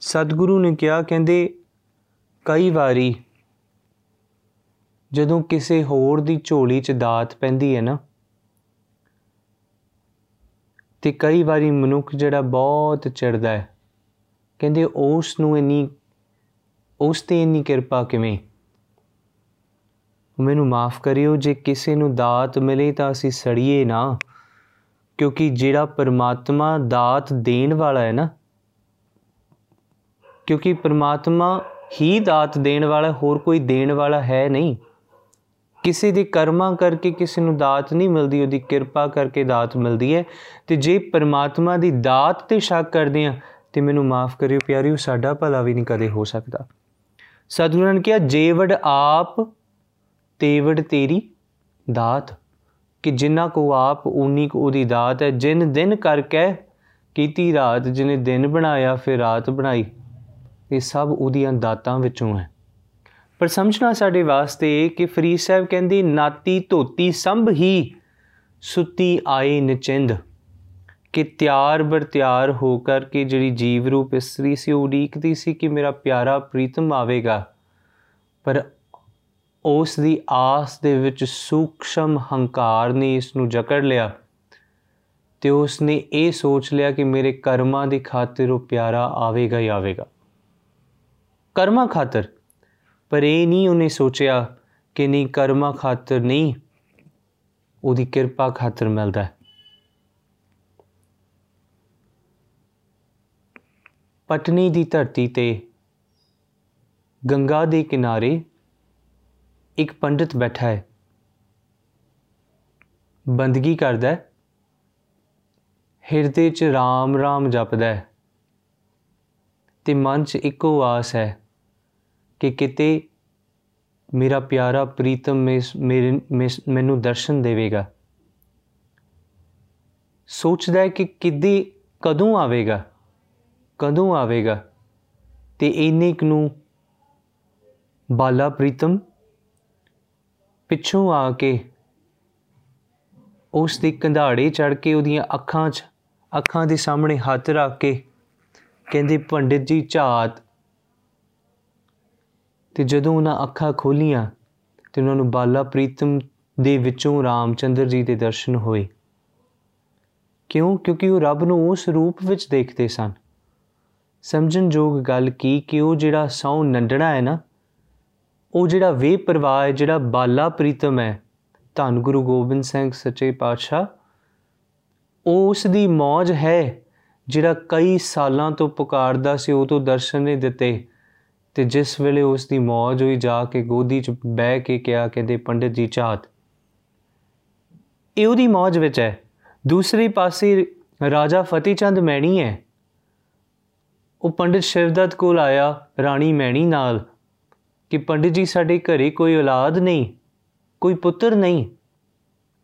ਸਤਿਗੁਰੂ ਨੇ ਕਿਹਾ, ਕਹਿੰਦੇ, ਕਈ ਵਾਰੀ ਜਦੋਂ ਕਿਸੇ ਹੋਰ ਦੀ ਝੋਲੀ 'ਚ ਦਾਤ ਪੈਂਦੀ ਹੈ ਨਾ, ਤੇ ਕਈ ਵਾਰੀ ਮਨੁੱਖ ਜਿਹੜਾ ਬਹੁਤ ਚਿੜਦਾ ਹੈ, ਕਹਿੰਦੇ ਉਸ ਨੂੰ ਇਨੀ, ਉਸ ਤੇ ਇਨੀ ਕਿਰਪਾ ਕਿਵੇਂ? ਮੈਨੂੰ ਮਾਫ ਕਰਿਓ, ਜੇ ਕਿਸੇ ਨੂੰ ਦਾਤ ਮਿਲੇ ਤਾਂ ਅਸੀਂ ਸੜੀਏ ਨਾ। ਕਿਉਂਕਿ ਜਿਹੜਾ ਪਰਮਾਤਮਾ ਦਾਤ ਦੇਣ ਵਾਲਾ ਹੈ ਨਾ, ਕਿਉਂਕਿ ਪਰਮਾਤਮਾ ਹੀ ਦਾਤ ਦੇਣ ਵਾਲਾ, ਹੋਰ ਕੋਈ ਦੇਣ ਵਾਲਾ ਹੈ ਨਹੀਂ। ਕਿਸੇ ਦੇ ਕਰਮਾਂ ਕਰਕੇ ਕਿਸੇ ਨੂੰ ਦਾਤ ਨਹੀਂ ਮਿਲਦੀ, ਉਹਦੀ ਕਿਰਪਾ ਕਰਕੇ ਦਾਤ ਮਿਲਦੀ ਹੈ। ਤੇ ਜੇ ਪਰਮਾਤਮਾ ਦੀ ਦਾਤ ਤੇ ਸ਼ੱਕ ਕਰਦੇ ਆ ਤੇ ਮੈਨੂੰ ਮਾਫ ਕਰਿਓ ਪਿਆਰਿਓ, ਸਾਡਾ ਭਲਾ ਵੀ ਨਹੀਂ ਕਦੇ ਹੋ ਸਕਦਾ। ਸਤਿਗੁਰਾਂ ਨੇ ਕਿਹਾ, ਜੇਵੜ ਆਪ, ਤੇਵੜ ਤੇਰੀ ਦਾਤ। ਕਿ ਜਿੰਨਾ ਕੋ ਆਪ ਉਨੀ ਕੋ ਉਹਦੀ ਦਾਤ ਹੈ। ਜਿਨ ਦਿਨ ਕਰਕੇ ਕੀਤੀ ਰਾਤ, ਜਿਨੇ ਦਿਨ ਬਣਾਇਆ, ਫਿਰ ਰਾਤ ਬਣਾਈ। ਇਹ ਸਭ ਉਹਦੀਆਂ ਦਾਤਾਂ ਵਿੱਚੋਂ ਹੈ। ਪਰ ਸਮਝਣਾ ਸਾਡੇ ਵਾਸਤੇ ਕਿ ਫਰੀਦ ਸਾਹਿਬ ਕਹਿੰਦੀ, ਨਾਤੀ ਧੋਤੀ ਸੰਭ ਹੀ ਸੁੱਤੀ ਆਏ ਨਚਿੰਦ। ਕਿ ਤਿਆਰ ਬਰ ਤਿਆਰ ਹੋ ਕਰ ਕੇ ਜਿਹੜੀ ਜੀਵ ਰੂਪ ਇਸਤਰੀ ਸੀ ਉਡੀਕਦੀ ਸੀ ਕਿ ਮੇਰਾ ਪਿਆਰਾ ਪ੍ਰੀਤਮ ਆਵੇਗਾ। ਪਰ ਉਸ ਦੀ ਆਸ ਦੇ ਵਿੱਚ ਸੂਖਸ਼ਮ ਹੰਕਾਰ ਨੇ ਇਸ ਨੂੰ ਜਕੜ ਲਿਆ ਤੇ ਉਸ ਨੇ ਇਹ ਸੋਚ ਲਿਆ ਕਿ ਮੇਰੇ ਕਰਮਾਂ ਦੀ ਖਾਤਰ ਉਹ ਪਿਆਰਾ ਆਵੇਗਾ ਹੀ ਆਵੇਗਾ। ਕਰਮਾਂ ਖਾਤਰ? ਪਰ ਇਹ ਨਹੀਂ ਉਹਨੇ ਸੋਚਿਆ ਕਿ ਨਹੀਂ, ਕਰਮਾਂ ਖਾਤਰ ਨਹੀਂ, ਉਹਦੀ ਕਿਰਪਾ ਖਾਤਰ ਮਿਲਦਾ ਪਟਨੀ ਦੀ ਧਰਤੀ ਤੇ ਗੰਗਾ ਦੇ ਕਿਨਾਰੇ ਇੱਕ ਪੰਡਿਤ ਬੈਠਾ ਹੈ। ਬੰਦਗੀ ਕਰਦਾ ਹੈ। ਹਿਰਦੇ 'ਚ ਰਾਮ ਰਾਮ ਜਪਦਾ ਹੈ। ਤੇ ਮਨ 'ਚ ਇੱਕੋ ਆਸ ਹੈ ਕਿ ਕਿਤੇ ਮੇਰਾ ਪਿਆਰਾ ਪ੍ਰੀਤਮ ਮੇਰੇ ਮੈਨੂੰ ਦਰਸ਼ਨ ਦੇਵੇਗਾ। ਸੋਚਦਾ ਹੈ ਕਿ ਕਿੱਦੀ, ਕਦੋਂ ਆਵੇਗਾ? ਕਦੋਂ ਆਵੇਗਾ? ਤੇ ਇੰਨੇ ਨੂੰ ਬਾਲਾ ਪ੍ਰੀਤਮ ਪਿੱਛੋਂ ਆ ਕੇ ਉਸ ਦੀ ਕੰਧਾੜੇ ਚੜ ਕੇ ਉਹਦੀਆਂ ਅੱਖਾਂ 'ਚ, ਅੱਖਾਂ ਦੇ ਸਾਹਮਣੇ ਹੱਥ ਰੱਖ ਕੇ ਕਹਿੰਦੇ, ਪੰਡਿਤ ਜੀ, ਝਾਤ। ਤੇ ਜਦੋਂ ਉਹਨਾਂ ਅੱਖਾਂ ਖੋਲੀਆਂ ਤੇ ਉਹਨਾਂ ਨੂੰ ਬਾਲਾ ਪ੍ਰੀਤਮ ਦੇ ਵਿੱਚੋਂ ਰਾਮਚੰਦਰ ਜੀ ਦੇ ਦਰਸ਼ਨ ਹੋਏ। ਕਿਉਂ? ਕਿਉਂਕਿ ਉਹ ਰੱਬ ਨੂੰ ਉਸ ਰੂਪ ਵਿੱਚ ਦੇਖਦੇ ਸਨ। ਸਮਝਣ ਯੋਗ ਗੱਲ ਕੀ ਕਿ ਉਹ ਜਿਹੜਾ ਸੌ ਨੰਡਣਾ ਹੈ ਨਾ ਉਹ ਜਿਹੜਾ ਵੇ ਪ੍ਰਵਾਹ ਹੈ, ਜਿਹੜਾ ਬਾਲਾ ਪ੍ਰੀਤਮ ਹੈ, ਧੰਨ ਗੁਰੂ ਗੋਬਿੰਦ ਸਿੰਘ ਸੱਚੇ ਪਾਤਸ਼ਾਹ ਉਸ ਦੀ ਮੌਜ ਹੈ ਜਿਹੜਾ ਕਈ ਸਾਲਾਂ ਤੋਂ ਪੁਕਾਰਦਾ ਸੀ, ਉਹ ਤੋਂ ਦਰਸ਼ਨ ਨਹੀਂ ਦਿੱਤੇ ਤੇ ਜਿਸ ਵੇਲੇ ਉਸ ਦੀ ਮੌਜ ਹੋਈ, ਜਾ ਕੇ ਗੋਦੀ 'ਚ ਬਹਿ ਕੇ ਕਿਹਾ, ਕਹਿੰਦੇ, ਪੰਡਿਤ ਜੀ ਚਾਹਤ ਇਹ ਉਹਦੀ ਮੌਜ ਵਿੱਚ ਹੈ। ਦੂਸਰੇ ਪਾਸੇ ਰਾਜਾ ਫਤਿਹ ਚੰਦ ਮੈਣੀ ਹੈ। ਉਹ ਪੰਡਿਤ ਸ਼ਿਵਦਤ ਕੋਲ ਆਇਆ, ਰਾਣੀ ਮੈਣੀ ਨਾਲ। ਕਿ ਪੰਡਿਤ ਜੀ, ਸਾਡੇ ਘਰੇ ਕੋਈ ਔਲਾਦ ਨਹੀਂ, ਕੋਈ ਪੁੱਤਰ ਨਹੀਂ।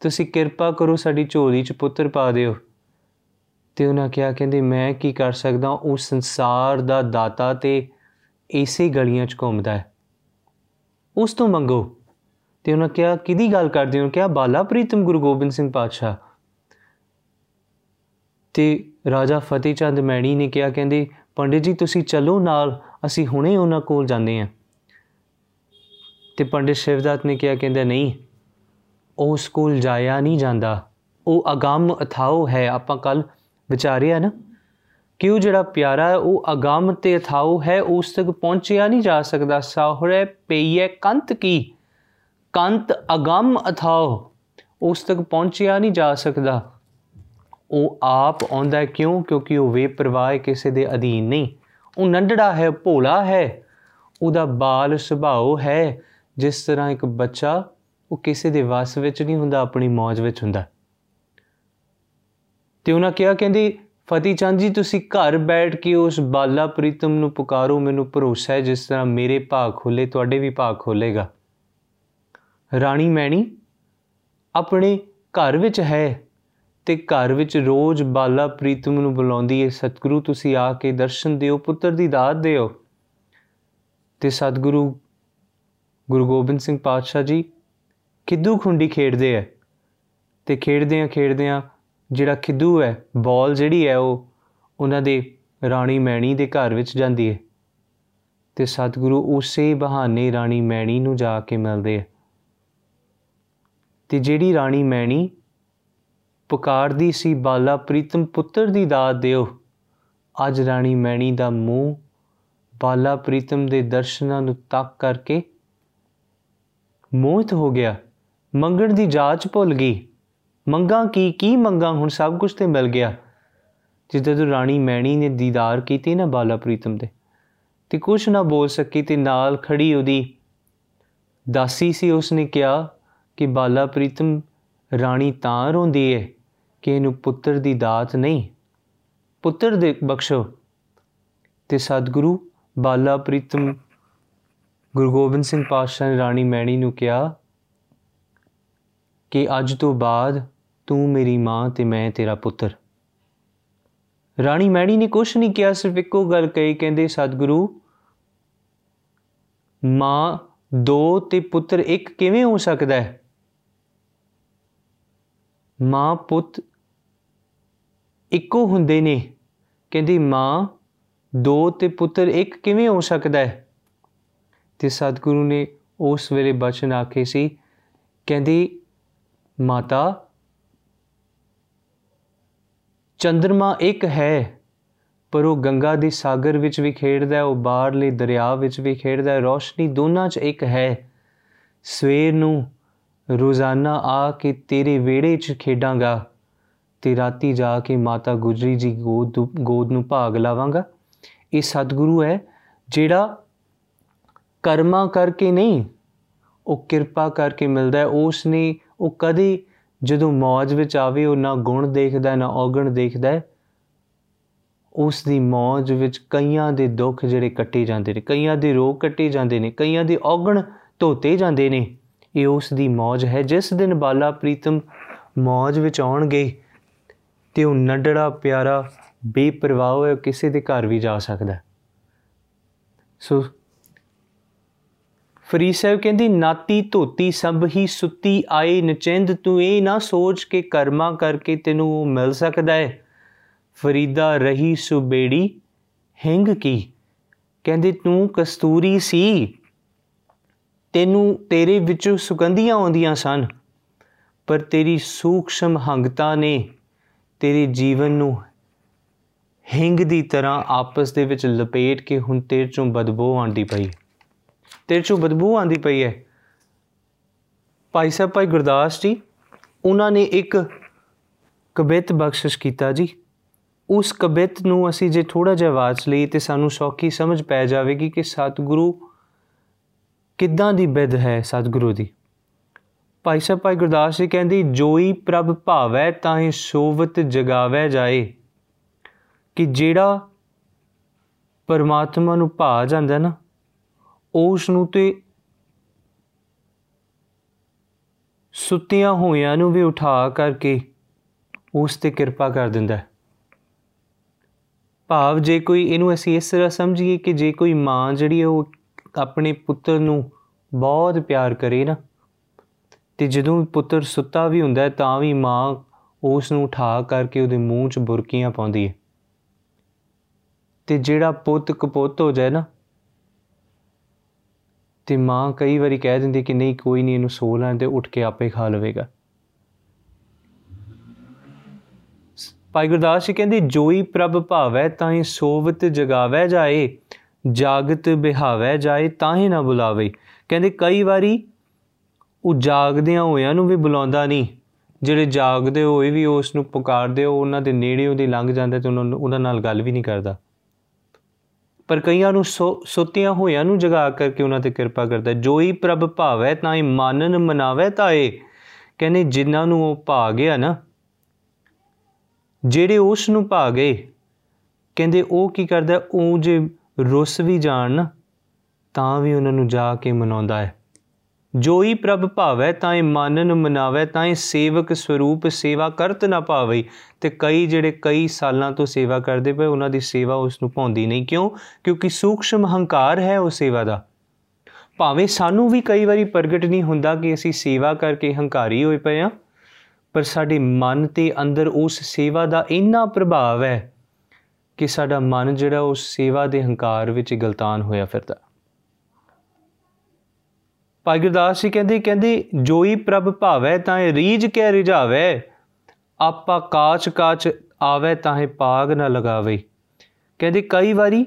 ਤੁਸੀਂ ਕਿਰਪਾ ਕਰੋ ਸਾਡੀ ਝੋਲੀ 'ਚ ਪੁੱਤਰ ਪਾ ਦਿਓ। ਤੇ ਉਹਨਾਂ ਕਿਹਾ, ਕਹਿੰਦੇ, ਮੈਂ ਕੀ ਕਰ ਸਕਦਾ? ਉਹ ਸੰਸਾਰ ਦਾ ਦਾਤਾ ਤੇ ਇਸੇ ਗਲੀਆਂ 'ਚ ਘੁੰਮਦਾ ਹੈ। ਉਸ ਤੋਂ ਮੰਗੋ। ਤੇ ਉਹਨਾਂ ਕਿਹਾ, ਕਿਹਦੀ ਗੱਲ ਕਰਦੇ ਹੋ? ਕਿਹਾ, ਬਾਲਾ ਪ੍ਰੀਤਮ ਗੁਰੂ ਗੋਬਿੰਦ ਸਿੰਘ ਪਾਤਸ਼ਾਹ। ਤੇ ਰਾਜਾ ਫਤਿਹ ਚੰਦ ਮੈਣੀ ਨੇ ਕਿਹਾ, ਕਹਿੰਦੇ, ਪੰਡਿਤ ਜੀ, ਤੁਸੀਂ ਚੱਲੋ ਨਾਲ, ਅਸੀਂ ਹੁਣੇ ਉਹਨਾਂ ਕੋਲ ਜਾਂਦੇ ਆਂ ਤੇ ਪੰਡਿਤ ਸ਼ਿਵਦਾਤ ਨੇ ਕਿਹਾ, ਕਹਿੰਦਾ ਨਹੀਂ, ਉਹ ਸਕੂਲ ਜਾਇਆ ਨਹੀਂ ਜਾਂਦਾ। ਉਹ ਅਗੰਮ ਅਥਾਉ ਹੈ, ਆਪਾਂ ਕੱਲ ਵਿਚਾਰਿਆ ਨਾ। ਕਿ ਉਹ ਜਿਹੜਾ ਪਿਆਰਾ ਹੈ, ਉਹ ਅਗੰਮ ਤੇ ਅਥਾਉ ਹੈ, ਉਸ ਤੱਕ ਪਹੁੰਚਿਆ ਨਹੀਂ ਜਾ ਸਕਦਾ। ਸਾਹਰੇ ਪਈਏ ਕੰਤ ਕੀ? ਕੰਤ ਅਗੰਮ ਅਥਾਉ ਉਸ ਤੱਕ ਪਹੁੰਚਿਆ ਨਹੀਂ ਜਾ ਸਕਦਾ। ਉਹ ਆਪ ਆਉਂਦਾ ਕਿਉਂ? ਕਿਉਂਕਿ ਉਹ ਵੇ ਪ੍ਰਵਾਹ ਕਿਸੇ ਦੇ ਅਧੀਨ ਨਹੀਂ। ਉਹ ਨੰਡੜਾ ਹੈ, ਭੋਲਾ ਹੈ, ਉਹਦਾ ਬਾਲ ਸੁਭਾਅ ਹੈ। ਜਿਸ ਤਰ੍ਹਾਂ ਇੱਕ ਬੱਚਾ ਉਹ ਕਿਸੇ ਦੇ ਵਸ ਵਿੱਚ ਨਹੀਂ ਹੁੰਦਾ, ਆਪਣੀ ਮौज ਵਿੱਚ ਹੁੰਦਾ। ਤੇ ਉਹਨਾਂ ਕਿਹਾ, ਕਹਿੰਦੀ ਫਤੀ ਚੰਦ ਜੀ, ਤੁਸੀਂ ਘਰ ਬੈਠ ਕੇ ਉਸ ਬਾਲਾ ਪ੍ਰੀਤਮ ਨੂੰ ਪੁਕਾਰੋ, ਮੈਨੂੰ ਭਰੋਸਾ ਹੈ ਜਿਸ ਤਰ੍ਹਾਂ ਮੇਰੇ ਭਾਗ ਖੋਲੇ ਤੁਹਾਡੇ ਵੀ ਭਾਗ ਖੋਲੇਗਾ ਰਾਣੀ ਮੈਣੀ ਆਪਣੇ ਘਰ ਵਿੱਚ ਹੈ ਤੇ ਘਰ ਵਿੱਚ ਰੋਜ਼ ਬਾਲਾ ਪ੍ਰੀਤਮ ਨੂੰ ਬੁਲਾਉਂਦੀ ਹੈ, ਸਤਿਗੁਰੂ, ਤੁਸੀਂ ਆ ਕੇ ਦਰਸ਼ਨ ਦਿਓ, ਪੁੱਤਰ ਦੀ ਦਾਤ ਦਿਓ। ਤੇ ਸਤਿਗੁਰੂ ਗੁਰੂ ਗੋਬਿੰਦ ਸਿੰਘ ਪਾਤਸ਼ਾਹ ਜੀ ਖਿੱਦੂ ਖੁੰਡੀ ਖੇਡਦੇ ਐ ਤੇ ਖੇਡਦੇ ਆ ਖੇਡਦੇ ਆ ਜਿਹੜਾ ਖਿੱਦੂ ਹੈ, ਬਾਲ ਜਿਹੜੀ ਹੈ ਉਹ ਉਹਨਾਂ ਦੇ ਰਾਣੀ ਮੈਣੀ ਦੇ ਘਰ ਵਿੱਚ ਜਾਂਦੀ ਹੈ। ਤੇ ਸਤਿਗੁਰੂ ਉਸੇ ਬਹਾਨੇ ਰਾਣੀ ਮੈਣੀ ਨੂੰ ਜਾ ਕੇ ਮਿਲਦੇ ਆ। ਤੇ ਜਿਹੜੀ ਰਾਣੀ ਮੈਣੀ ਪੁਕਾਰਦੀ ਸੀ ਬਾਲਾ ਪ੍ਰੀਤਮ ਪੁੱਤਰ ਦੀ ਦਾਤ ਦਿਓ, ਅੱਜ ਰਾਣੀ ਮੈਣੀ ਦਾ ਮੂੰਹ ਬਾਲਾ ਪ੍ਰੀਤਮ ਦੇ ਦਰਸ਼ਨਾਂ ਨੂੰ ਤੱਕ ਕਰਕੇ ਮੋਹਿਤ ਹੋ ਗਿਆ। ਮੰਗਣ ਦੀ ਜਾਂਚ ਭੁੱਲ ਗਈ। ਮੰਗਾ ਕੀ ਕੀ ਮੰਗਾ? ਹੁਣ ਸਭ ਕੁਝ ਤੇ ਮਿਲ ਗਿਆ। ਜਿੱਦਾਂ ਤੋਂ ਰਾਣੀ ਮੈਣੀ ਨੇ ਦੀਦਾਰ ਕੀਤੀ ਨਾ ਬਾਲਾ ਪ੍ਰੀਤਮ ਦੇ, ਤੇ ਕੁਝ ਨਾ ਬੋਲ ਸਕੀ ਤੇ ਨਾਲ ਖੜੀ ਉਹਦੀ ਦਾਸੀ ਸੀ, ਉਸਨੇ ਕਿਹਾ ਕਿ ਬਾਲਾ ਪ੍ਰੀਤਮ ਰਾਣੀ ਤਾਂ ਰੋਂਦੀ ਏ ਕਿ ਇਹਨੂੰ ਪੁੱਤਰ ਦੀ ਦਾਤ ਨਹੀਂ। ਪੁੱਤਰ ਦੇ ਬਖਸ਼ੋ। ਤੇ ਸਤਿਗੁਰੂ ਬਾਲਾ ਪ੍ਰੀਤਮ ਗੁਰੂ ਗੋਬਿੰਦ ਸਿੰਘ ਪਾਤਸ਼ਾਹ ਨੇ ਰਾਣੀ ਮੈਣੀ ਨੂੰ ਕਿਹਾ ਕਿ ਅੱਜ ਤੋਂ ਬਾਅਦ ਤੂੰ ਮੇਰੀ ਮਾਂ ਤੇ ਮੈਂ ਤੇਰਾ ਪੁੱਤਰ। ਰਾਣੀ ਮੈਣੀ ਨੇ ਕੁਝ ਨਹੀਂ ਕਿਹਾ, ਸਿਰਫ ਇੱਕੋ ਗੱਲ ਕਹੀ, ਕਹਿੰਦੇ, ਸਤਿਗੁਰੂ, ਮਾਂ ਦੋ ਤੇ ਪੁੱਤਰ ਇੱਕ ਕਿਵੇਂ ਹੋ ਸਕਦਾ ਹੈ? ਮਾਂ ਪੁੱਤ ਇੱਕੋ ਹੁੰਦੇ ਨੇ। ਕਹਿੰਦੀ, ਮਾਂ ਦੋ ਤੇ ਪੁੱਤਰ ਇੱਕ ਕਿਵੇਂ ਹੋ ਸਕਦਾ ਹੈ? ਤੇ ਸਤਿਗੁਰੂ ਨੇ ਉਸ ਵੇਲੇ ਬਚਨ ਆਖੇ ਸੀ, ਕਹਿੰਦੀ, ਮਾਤਾ ਚੰ드ਰਮਾ ਇੱਕ ਹੈ, ਪਰ ਉਹ ਗੰਗਾ ਦੇ ਸਾਗਰ ਵਿੱਚ ਵੀ ਖੇਡਦਾ ਹੈ, ਉਹ ਬਾਹਰਲੇ ਦਰਿਆ ਵਿੱਚ ਵੀ ਖੇਡਦਾ ਹੈ, ਰੋਸ਼ਨੀ ਦੋਨਾਂ 'ਚ ਇੱਕ ਹੈ। ਸਵੇਰ ਨੂੰ ਰੋਜ਼ਾਨਾ ਆ ਕੇ ਤੇਰੇ ਵਿਹੜੇ 'ਚ ਖੇਡਾਂਗਾ ਤੇ ਰਾਤੀ ਜਾ ਕੇ ਮਾਤਾ ਗੁਜਰੀ ਜੀ ਗੋਦ ਗੋਦ ਨੂੰ ਭਾਗ ਲਾਵਾਂਗਾ। ਇਹ ਸਤਿਗੁਰੂ ਹੈ ਜਿਹੜਾ ਕਰਮਾਂ ਕਰਕੇ ਨਹੀਂ, ਉਹ ਕਿਰਪਾ ਕਰਕੇ ਮਿਲਦਾ ਹੈ। ਉਸ ਨੇ ਉਹ ਕਦੇ ਜਦੋਂ ਮੌਜ ਵਿੱਚ ਆਵੇ, ਉਹ ਨਾ ਗੁਣ ਦੇਖਦਾ, ਨਾ ਔਗਣ ਦੇਖਦਾ ਹੈ। ਉਸ ਦੀ ਮੌਜ ਵਿੱਚ ਕਈਆਂ ਦੇ ਦੁੱਖ ਜਿਹੜੇ ਕੱਟੇ ਜਾਂਦੇ ਨੇ, ਕਈਆਂ ਦੇ ਰੋਗ ਕੱਟੇ ਜਾਂਦੇ ਨੇ, ਕਈਆਂ ਦੇ ਔਗਣ ਧੋਤੇ ਜਾਂਦੇ ਨੇ, ਇਹ ਉਸ ਦੀ ਮੌਜ ਹੈ। ਜਿਸ ਦਿਨ ਬਾਲਾ ਪ੍ਰੀਤਮ ਮੌਜ ਵਿੱਚ ਆਉਣਗੇ ਤੇ ਉਹ ਨੱਡੜਾ ਪਿਆਰਾ ਬੇਪਰਵਾਹ ਹੋਇਆ ਕਿਸੇ ਦੇ ਘਰ ਵੀ ਜਾ ਸਕਦਾ ਸੋ ਫਰੀ ਸਾਹਿਬ ਕਹਿੰਦੀ, ਨਾਤੀ ਧੋਤੀ ਸਭ ਹੀ ਸੁੱਤੀ ਆਏ, ਨਚਿੰਦ ਤੂੰ ਇਹ ਨਾ ਸੋਚ ਕੇ ਕਰਮਾ ਕਰਕੇ ਤੈਨੂੰ ਉਹ ਮਿਲ ਸਕਦਾ ਹੈ ਫਰੀਦਾ ਰਹੀ ਸੁਬੇੜੀ, ਹਿੰਗ ਕੀ? ਕਹਿੰਦੇ, ਤੂੰ ਕਸਤੂਰੀ ਸੀ। ਤੈਨੂੰ ਤੇਰੇ ਵਿੱਚੋਂ ਸੁਗੰਧੀਆਂ ਆਉਂਦੀਆਂ ਸਨ, ਪਰ ਤੇਰੀ ਸੂਖਸ਼ਮ ਹੰਗਤਾ ਨੇ ਤੇਰੇ ਜੀਵਨ ਨੂੰ ਹਿੰਗ ਦੀ ਤਰ੍ਹਾਂ ਆਪਸ ਦੇ ਵਿੱਚ ਲਪੇਟ ਕੇ ਹੁਣ ਤੇਰੇ ਚੋਂ ਬਦਬੂ ਆਂਦੀ ਪਈ। ਤੇਰੇ ਚੋਂ ਬਦਬੂ ਆਂਦੀ ਪਈ ਹੈ। ਭਾਈ ਸਾਹਿਬ, ਭਾਈ ਗੁਰਦਾਸ ਜੀ, ਉਹਨਾਂ ਨੇ ਇੱਕ ਕਬਿਤ ਬਖਸ਼ਿਸ਼ ਕੀਤਾ ਜੀ। ਉਸ ਕਬਿਤ ਨੂੰ ਅਸੀਂ ਜੇ ਥੋੜਾ ਜਿਹਾ ਵਾਚ ਲਈ ਤੇ ਸਾਨੂੰ ਸੌਖੀ ਸਮਝ ਪੈ ਜਾਵੇਗੀ ਕਿ ਸਤਿਗੁਰੂ ਕਿੱਦਾਂ ਦੀ ਬਿਦ ਹੈ ਸਤਿਗੁਰੂ ਦੀ। ਭਾਈ ਸਾਹਿਬ, ਭਾਈ ਗੁਰਦਾਸ ਜੀ ਕਹਿੰਦੀ, ਜੋਈ ਪ੍ਰਭ ਭਾਵੈ ਤਾਹੇ ਸੋਵਤ ਜਗਾਵੈ ਜਾਏ। ਕਿ ਜਿਹੜਾ ਪਰਮਾਤਮਾ ਨੂੰ ਭਾ ਜਾਂਦਾ ਨਾ ਉਸ ਨੂੰ ਤੇ ਸੁੱਤੀਆਂ ਹੋਇਆਂ ਨੂੰ ਵੀ ਉਠਾ ਕਰਕੇ ਉਸ ਤੇ ਕਿਰਪਾ ਕਰ ਦਿੰਦਾ ਹੈ। ਭਾਵ ਜੇ ਕੋਈ ਇਹਨੂੰ ਅਸੀਂ ਇਸ ਤਰ੍ਹਾਂ ਸਮਝੀਏ ਕਿ ਜੇ ਕੋਈ ਮਾਂ ਜਿਹੜੀ ਉਹ ਆਪਣੇ ਪੁੱਤਰ ਨੂੰ ਬਹੁਤ ਪਿਆਰ ਕਰੇ ਨਾ, ਤੇ ਜਦੋਂ ਪੁੱਤਰ ਸੁੱਤਾ ਵੀ ਹੁੰਦਾ ਹੈ ਤਾਂ ਵੀ ਮਾਂ ਉਸ ਨੂੰ ਉਠਾ ਕਰਕੇ ਉਹਦੇ ਮੂੰਹ 'ਚ ਬੁਰਕੀਆਂ ਪਾਉਂਦੀ ਹੈ। ਤੇ ਜਿਹੜਾ ਪੁੱਤ ਕਪੁੱਤ ਹੋ ਜਾਏ ਨਾ ਤੇ ਮਾਂ ਕਈ ਵਾਰੀ ਕਹਿ ਦਿੰਦੀ ਕਿ ਨਹੀਂ, ਕੋਈ ਨਹੀਂ, ਇਹਨੂੰ ਸੋ ਲੈਣ ਤੇ ਉੱਠ ਕੇ ਆਪੇ ਖਾ ਲਵੇਗਾ। ਭਾਈ ਗੁਰਦਾਸ ਜੀ ਕਹਿੰਦੇ, ਜੋਈ ਪ੍ਰਭ ਭਾਵੈ ਤਾਹੀਂ ਸੋਵਤ ਜਗਾਵੈ ਜਾਏ, ਜਾਗਤ ਬਿਹਾਵੈ ਜਾਏ, ਤਾਹੀਂ ਨਾ ਬੁਲਾਵੇ। ਕਹਿੰਦੇ, ਕਈ ਵਾਰੀ ਉਹ ਜਾਗਦਿਆਂ ਹੋਇਆਂ ਨੂੰ ਵੀ ਬੁਲਾਉਂਦਾ ਨਹੀਂ। ਜਿਹੜੇ ਜਾਗਦੇ ਹੋਏ ਵੀ ਉਸ ਨੂੰ ਪੁਕਾਰਦੇ ਹੋ ਉਹਨਾਂ ਦੇ ਨੇੜੇ ਉਹਦੀ ਲੰਘ ਜਾਂਦਾ ਤੇ ਉਹਨਾਂ ਉਹਨਾਂ ਨਾਲ ਗੱਲ ਵੀ ਨਹੀਂ ਕਰਦਾ। ਪਰ ਕਈਆਂ ਨੂੰ ਸੁੱਤਿਆਂ ਹੋਇਆਂ ਨੂੰ ਜਗਾ ਕਰਕੇ ਉਹਨਾਂ ਤੇ ਕਿਰਪਾ ਕਰਦਾ ਜੋਈ ਪ੍ਰਭ ਭਾਵੈ ਤਾਈ ਮਾਨਨ ਮਨਾਵੇ ਤਾਏ ਕਹਿੰਦੇ ਜਿਨ੍ਹਾਂ ਨੂੰ ਉਹ ਭਾ ਗਿਆ ਨਾ, ਜਿਹੜੇ ਉਸ ਨੂੰ ਭਾ ਗਏ, ਕਹਿੰਦੇ ਉਹ ਕੀ ਕਰਦਾ ਉਹ ਜੇ ਰੁੱਸ ਵੀ ਜਾਣ ਤਾਂ ਵੀ ਉਹਨਾਂ ਨੂੰ ਜਾ ਕੇ ਮਨਾਉਂਦਾ ਹੈ। ਜੋਈ ਪ੍ਰਭ ਭਾਵੈ ਤਾਏ ਮਾਨਨ ਮਨਾਵੇ ਤਾਏ ਸੇਵਕ ਸਰੂਪ ਸੇਵਾ ਕਰਤ ਨਾ ਪਾਵੇ ਤੇ ਕਈ ਜਿਹੜੇ ਕਈ ਸਾਲਾਂ ਤੋਂ ਸੇਵਾ ਕਰਦੇ ਪਏ, ਉਹਨਾਂ ਦੀ ਸੇਵਾ ਉਸ ਨੂੰ ਪਾਉਂਦੀ ਨਹੀਂ। ਕਿਉਂ? ਕਿਉਂਕਿ ਸੂਖਸ਼ਮ ਹੰਕਾਰ ਹੈ ਉਹ ਸੇਵਾ ਦਾ। ਭਾਵੇਂ ਸਾਨੂੰ ਵੀ ਕਈ ਵਾਰੀ ਪ੍ਰਗਟ ਨਹੀਂ ਹੁੰਦਾ ਕਿ ਅਸੀਂ ਸੇਵਾ ਕਰਕੇ ਹੰਕਾਰੀ ਹੋਏ ਪਏ ਆ ਪਰ ਸਾਡੇ ਮਨ ਤੇ ਅੰਦਰ ਉਸ ਸੇਵਾ ਦਾ ਇੰਨਾ ਪ੍ਰਭਾਵ ਹੈ ਕਿ ਸਾਡਾ ਮਨ ਜਿਹੜਾ ਉਸ ਸੇਵਾ ਦੇ ਹੰਕਾਰ ਵਿੱਚ ਗਲਤਾਨ ਹੋਇਆ ਫਿਰਦਾ। ਭਾਈ ਗੁਰਦਾਸ ਜੀ ਕਹਿੰਦੇ ਕਹਿੰਦੇ, ਜੋਈ ਪ੍ਰਭ ਭਾਵੈ ਤਾਂ ਰੀਜ ਕੇ ਰਿਝਾਵੇ, ਆਪਾ ਕਾਚ ਕਾਚ ਆਵੇ ਤਾਹੇ ਪਾਗ ਨਾ ਲਗਾਵੇ। ਕਹਿੰਦੇ, ਕਈ ਵਾਰੀ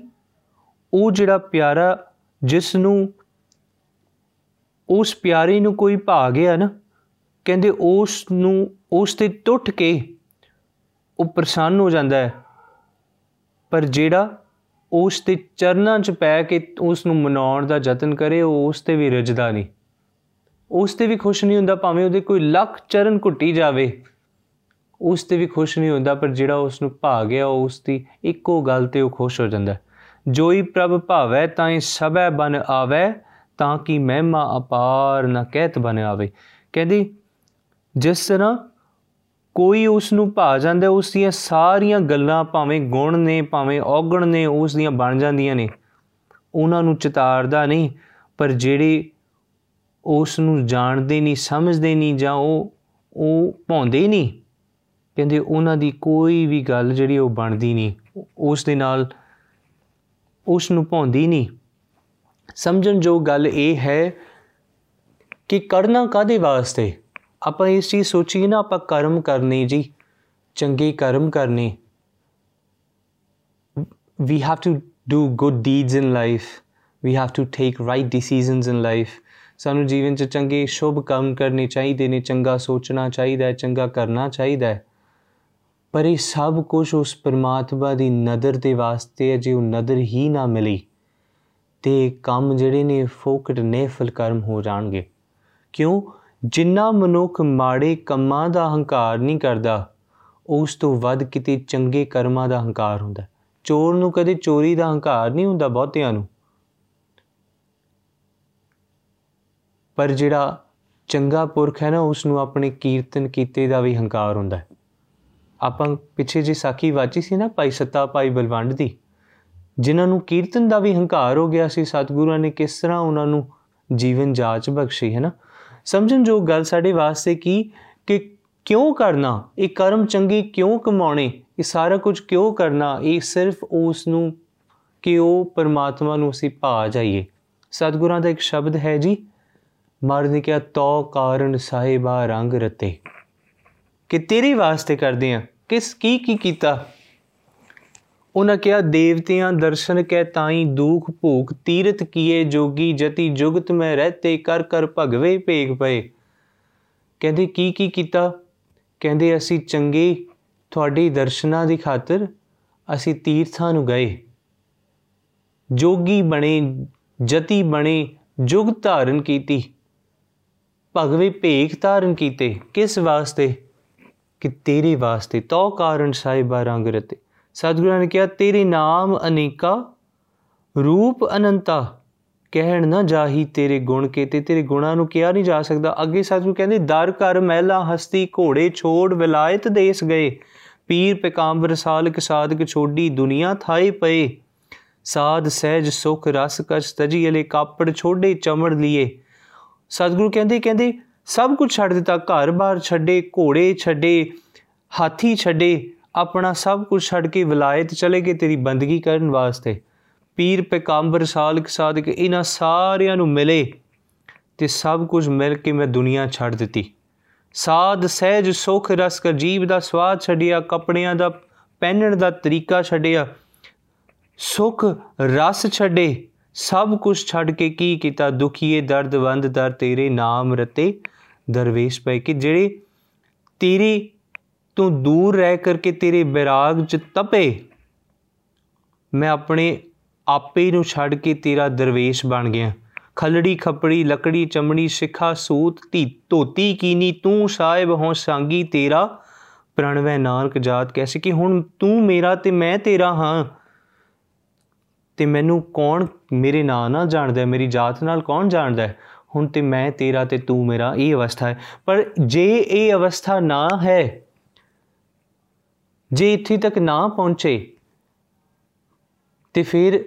ਉਹ ਜਿਹੜਾ ਪਿਆਰਾ ਜਿਸ ਨੂੰ ਉਸ ਪਿਆਰੇ ਨੂੰ ਕੋਈ ਭਾ ਗਿਆ ਨਾ, ਕਹਿੰਦੇ ਉਸ ਨੂੰ ਉਸ ਤੇ ਟੁੱਟ ਕੇ ਉਹ ਪ੍ਰਸੰਨ ਹੋ ਜਾਂਦਾ ਹੈ। ਪਰ ਜਿਹੜਾ ਉਸ ਤੇ ਚਰਨਾਂ 'ਚ ਪੈ ਕੇ ਉਸ ਨੂੰ ਮਨਾਉਣ ਦਾ ਯਤਨ ਕਰੇ, ਉਹ ਉਸ ਤੇ ਵੀ ਰਜਦਾ ਨਹੀਂ। ਉਸ ਤੇ ਵੀ ਖੁਸ਼ ਨਹੀਂ ਹੁੰਦਾ, ਭਾਵੇਂ ਉਹਦੇ ਕੋਈ ਲੱਖ ਚਰਨ ਘੁੱਟੀ ਜਾਵੇ। ਉਸ ਤੇ ਵੀ ਖੁਸ਼ ਨਹੀਂ ਹੁੰਦਾ, ਪਰ ਜਿਹੜਾ ਉਸ ਨੂੰ ਭਾ ਗਿਆ ਉਸ ਦੀ ਇੱਕੋ ਗੱਲ ਤੇ ਉਹ ਖੁਸ਼ ਹੋ ਜਾਂਦਾ ਜੋਈ ਪ੍ਰਭ ਭਾਵੈ, ਤਾਂ ਸਭੈ ਬਨ ਆਵੇ, ਤਾਂ ਕਿ ਮਹਿਮਾ ਅਪਾਰ ਨਾ ਕਹਿਤ ਬਨ ਆਵੇ। ਕਹਿੰਦੀ, ਜਿਸ ਤਰ੍ਹਾਂ ਕੋਈ ਉਸ ਨੂੰ ਭਾ ਜਾਂਦਾ ਉਸ ਦੀਆਂ ਸਾਰੀਆਂ ਗੱਲਾਂ ਭਾਵੇਂ ਗੁਣ ਨੇ, ਭਾਵੇਂ ਔਗਣ ਨੇ ਉਸ ਦੀਆਂ ਬਣ ਜਾਂਦੀਆਂ ਨੇ, ਉਹਨਾਂ ਨੂੰ ਚਿਤਾਰਦਾ ਨਹੀਂ, ਪਰ ਜਿਹੜੇ ਉਸ ਨੂੰ ਜਾਣਦੇ ਨਹੀਂ, ਸਮਝਦੇ ਨਹੀਂ ਜਾਂ ਉਹ ਉਹ ਭਾਉਂਦੇ ਨਹੀਂ, ਕਹਿੰਦੇ ਉਹਨਾਂ ਦੀ ਕੋਈ ਵੀ ਗੱਲ ਜਿਹੜੀ ਉਹ ਬਣਦੀ ਨਹੀਂ, ਉਸ ਦੇ ਨਾਲ ਉਸ ਨੂੰ ਭਾਉਂਦੀ ਨਹੀਂ। ਸਮਝਣ ਜੋ ਗੱਲ ਇਹ ਹੈ ਕਿ ਕਰਨਾ ਕਾਦੇ ਵਾਸਤੇ? ਆਪਾਂ ਇਸ ਚੀਜ਼ ਸੋਚੀਏ ਨਾ, ਆਪਾਂ ਕਰਮ ਕਰਨੇ ਜੀ, ਚੰਗੇ ਕਰਮ ਕਰਨੇ। We have to do good deeds in life. We have to take right decisions in life. ਸਾਨੂੰ ਜੀਵਨ 'ਚ ਚੰਗੇ ਸ਼ੁਭ ਕੰਮ ਕਰਨੇ ਚਾਹੀਦੇ ਨੇ, ਚੰਗਾ ਸੋਚਣਾ ਚਾਹੀਦਾ ਹੈ, ਚੰਗਾ ਕਰਨਾ ਚਾਹੀਦਾ ਹੈ। ਪਰ ਇਹ ਸਭ ਕੁਝ ਉਸ ਪਰਮਾਤਮਾ ਦੀ ਨਜ਼ਰ ਦੇ ਵਾਸਤੇ ਹੈ, ਜੇ ਉਹ ਨਜ਼ਰ ਹੀ ਨਾ ਮਿਲੀ, ਤੇ ਕੰਮ ਜਿਹੜੇ ਨੇ, ਫੋਕਟ ਨੇਫਲ ਕਰਮ ਹੋ ਜਾਣਗੇ। ਕਿਉਂ? ਜਿੰਨਾ ਮਨੁੱਖ ਮਾੜੇ ਕੰਮਾਂ ਦਾ ਹੰਕਾਰ ਨਹੀਂ ਕਰਦਾ, ਉਸ ਤੋਂ ਵੱਧ ਕਿਤੇ ਚੰਗੇ ਕਰਮਾਂ ਦਾ ਹੰਕਾਰ ਹੁੰਦਾ। ਚੋਰ ਨੂੰ ਕਦੇ ਚੋਰੀ ਦਾ ਹੰਕਾਰ ਨਹੀਂ ਹੁੰਦਾ ਬਹੁਤਿਆਂ ਨੂੰ। ਪਰ ਜਿਹੜਾ ਚੰਗਾ ਪੁਰਖ ਹੈ ਨਾ ਉਸ ਨੂੰ ਆਪਣੇ ਕੀਰਤਨ ਕੀਤੇ ਦਾ ਵੀ ਹੰਕਾਰ ਹੁੰਦਾ ਹੈ। ਆਪਾਂ ਪਿੱਛੇ ਜੀ ਸਾਖੀ ਵਾਚੀ ਸੀ ਨਾ, ਭਾਈ ਸੱਤਾ, ਭਾਈ ਬਲਵੰਡ ਦੀ, ਜਿਨ੍ਹਾਂ ਨੂੰ ਕੀਰਤਨ ਦਾ ਵੀ ਹੰਕਾਰ ਹੋ ਗਿਆ ਸੀ, ਸਤਿਗੁਰਾਂ ਨੇ ਕਿਸ ਤਰ੍ਹਾਂ ਉਹਨਾਂ ਨੂੰ ਜੀਵਨ ਜਾਚ ਬਖਸ਼ੀ ਹੈ ਨਾ ਸਮਝਣ ਜੋ ਗੱਲ ਸਾਡੇ ਵਾਸਤੇ ਕੀ ਕਿ ਕਿਉਂ ਕਰਨਾ? ਇਹ ਕਰਮ ਚੰਗੇ ਕਿਉਂ ਕਮਾਉਣੇ? ਇਹ ਸਾਰਾ ਕੁਝ ਕਿਉਂ ਕਰਨਾ? ਇਹ ਸਿਰਫ ਉਸ ਨੂੰ ਕਿ ਉਹ ਪਰਮਾਤਮਾ ਨੂੰ ਅਸੀਂ ਭਾ ਜਾਈਏ। ਸਤਿਗੁਰਾਂ ਦਾ ਇੱਕ ਸ਼ਬਦ ਹੈ ਜੀ, ਮਰਦ ਨੇ ਕਿਹਾ, ਤੋ ਕਾਰਨ ਸਾਹਿਬਾ ਰੰਗ ਰਤੇ। ਕਿ ਤੇਰੇ ਵਾਸਤੇ ਕਰਦੇ ਆ ਕਿਸ ਕੀ ਕੀ ਕੀਤਾ? ਉਹਨਾਂ ਕਿਹਾ, ਦੇਵਤਿਆਂ ਦਰਸ਼ਨ ਕੈ ਤਾਈ ਦੁਖ ਭੂਖ ਤੀਰਤ ਕੀਏ ਜੋਗੀ ਜਤੀ ਜੁਗਤ ਮੈਂ ਰਹਤੇ, ਕਰ ਕਰ ਭਗਵੇ ਭੇਗ ਪਏ। ਕਹਿੰਦੇ, ਕੀ ਕੀ ਕੀਤਾ? ਕਹਿੰਦੇ, ਅਸੀਂ ਚੰਗੇ ਤੁਹਾਡੇ ਦਰਸ਼ਨਾਂ ਦੀ ਖਾਤਰ ਅਸੀਂ ਤੀਰਥਾਂ ਨੂੰ ਗਏ। ਜੋਗੀ ਬਣੇ, ਜਤੀ ਬਣੇ, ਜੁਗ ਧਾਰਨ ਕੀਤੀ, ਭਗਵੇ ਭੇਖ ਧਾਰਨ ਕੀਤੇ। ਕਿਸ ਵਾਸਤੇ? ਕਿ ਤੇਰੇ ਵਾਸਤੇ ਤੋ ਕਾਰਨ ਸਾਹਿਬਾ ਰੰਗ ਰਤੇ। ਸਤਿਗੁਰਾਂ ਨੇ ਕਿਹਾ, ਤੇਰੇ ਨਾਮ ਅਨੇਕਾ, ਰੂਪ ਅਨੰਤਾ, ਕਹਿਣ ਨਾ ਜਾਹੀ ਤੇਰੇ ਗੁਣ ਕੇ ਤੇ ਤੇਰੇ ਗੁਣਾਂ ਨੂੰ ਕਿਹਾ ਨਹੀਂ ਜਾ ਸਕਦਾ। ਅੱਗੇ ਸਤਿਗੁਰੂ ਕਹਿੰਦੇ, ਦਰ ਕਰ ਮਹਿਲਾ ਹਸਤੀ, ਘੋੜੇ ਛੋੜ ਵਿਲਾਇਤ ਦੇਸ ਗਏ। ਪੀਰ ਪਿਕਾਂਬਰ ਸਾਲਕ ਸਾਧਕ ਛੋਡੀ ਦੁਨੀਆ ਥਾਏ ਪਏ। ਸਾਧ ਸਹਿਜ ਸੁਖ ਰਸ ਕਛ ਤਜੀ ਅਲੇ ਕਾਪੜ ਛੋਡੇ ਚਮੜ ਲੀਏ। ਸਤਿਗੁਰੂ ਕਹਿੰਦੇ ਕਹਿੰਦੇ, ਸਭ ਕੁਝ ਛੱਡ ਦਿੱਤਾ ਘਰ-ਬਾਰ ਛੱਡੇ, ਘੋੜੇ ਛੱਡੇ, ਹਾਥੀ ਛੱਡੇ ਆਪਣਾ ਸਭ ਕੁਝ ਛੱਡ ਕੇ ਵਿਲਾਇਤ ਚਲੇ ਗਏ ਤੇਰੀ ਬੰਦਗੀ ਕਰਨ ਵਾਸਤੇ। ਪੀਰ ਪੈਗੰਬਰ ਸਾਲਕ ਸਾਧਕ ਇਹਨਾਂ ਸਾਰਿਆਂ ਨੂੰ ਮਿਲੇ ਤੇ ਸਭ ਕੁਝ ਮਿਲ ਕੇ ਮੈਂ ਦੁਨੀਆ ਛੱਡ ਦਿੱਤੀ। ਸਾਧ, ਸਹਿਜ, ਸੁਖ ਰਸ ਕਰ ਜੀਵ ਦਾ ਸਵਾਦ ਛੱਡਿਆ, ਕੱਪੜਿਆਂ ਦਾ, ਪਹਿਨਣ ਦਾ ਤਰੀਕਾ ਛੱਡਿਆ, ਸੁਖ, ਰਸ ਛੱਡੇ, ਸਭ ਕੁਝ ਛੱਡ ਕੇ ਕੀ ਕੀਤਾ? ਦੁਖੀਏ, ਦਰਦਵੰਦ, ਦਰ ਤੇਰੇ ਨਾਮ ਰਤੇ ਦਰਵੇਸ਼ ਪਏ ਕਿ, ਜਿਹੜੇ ਤੇਰੀ ਤੋਂ ਦੂਰ ਰਹਿ ਕਰਕੇ ਤੇਰੇ ਬਿਰਾਗ ਚ ਤਪੇ, ਮੈਂ ਆਪਣੇ ਆਪੇ ਨੂੰ ਛੱਡ ਕੇ ਤੇਰਾ ਦਰਵੇਸ਼ ਬਣ ਗਿਆ। ਖਲੜੀ ਖਪੜੀ, ਲੱਕੜੀ ਚਮੜੀ, ਸਿੱਖਾ ਸੂਤ, ਧੀ ਧੋਤੀ ਕੀਨੀ, ਤੂੰ ਸਾਹਿਬ ਹੋ ਸੰਗੀ ਤੇਰਾ ਪ੍ਰਣਵੈ ਨਾਨਕ ਜਾਤ। ਕੈਸੇ ਕਿ ਹੁਣ ਤੂੰ ਮੇਰਾ ਤੇ ਮੈਂ ਤੇਰਾ ਹਾਂ, ਤੇ ਮੈਨੂੰ ਕੌਣ ਮੇਰੇ ਨਾਂ ਨਾਲ ਜਾਣਦਾ, ਮੇਰੀ ਜਾਤ ਨਾਲ ਕੌਣ ਜਾਣਦਾ? ਹੁਣ ਤੇ ਮੈਂ ਤੇਰਾ ਤੇ ਤੂੰ ਮੇਰਾ, ਇਹ ਅਵਸਥਾ ਹੈ। ਪਰ ਜੇ ਇਹ ਅਵਸਥਾ ਨਾ ਹੈ ਜੇ ਇੱਥੇ ਤੱਕ ਨਾ ਪਹੁੰਚੇ, ਤੇ ਫਿਰ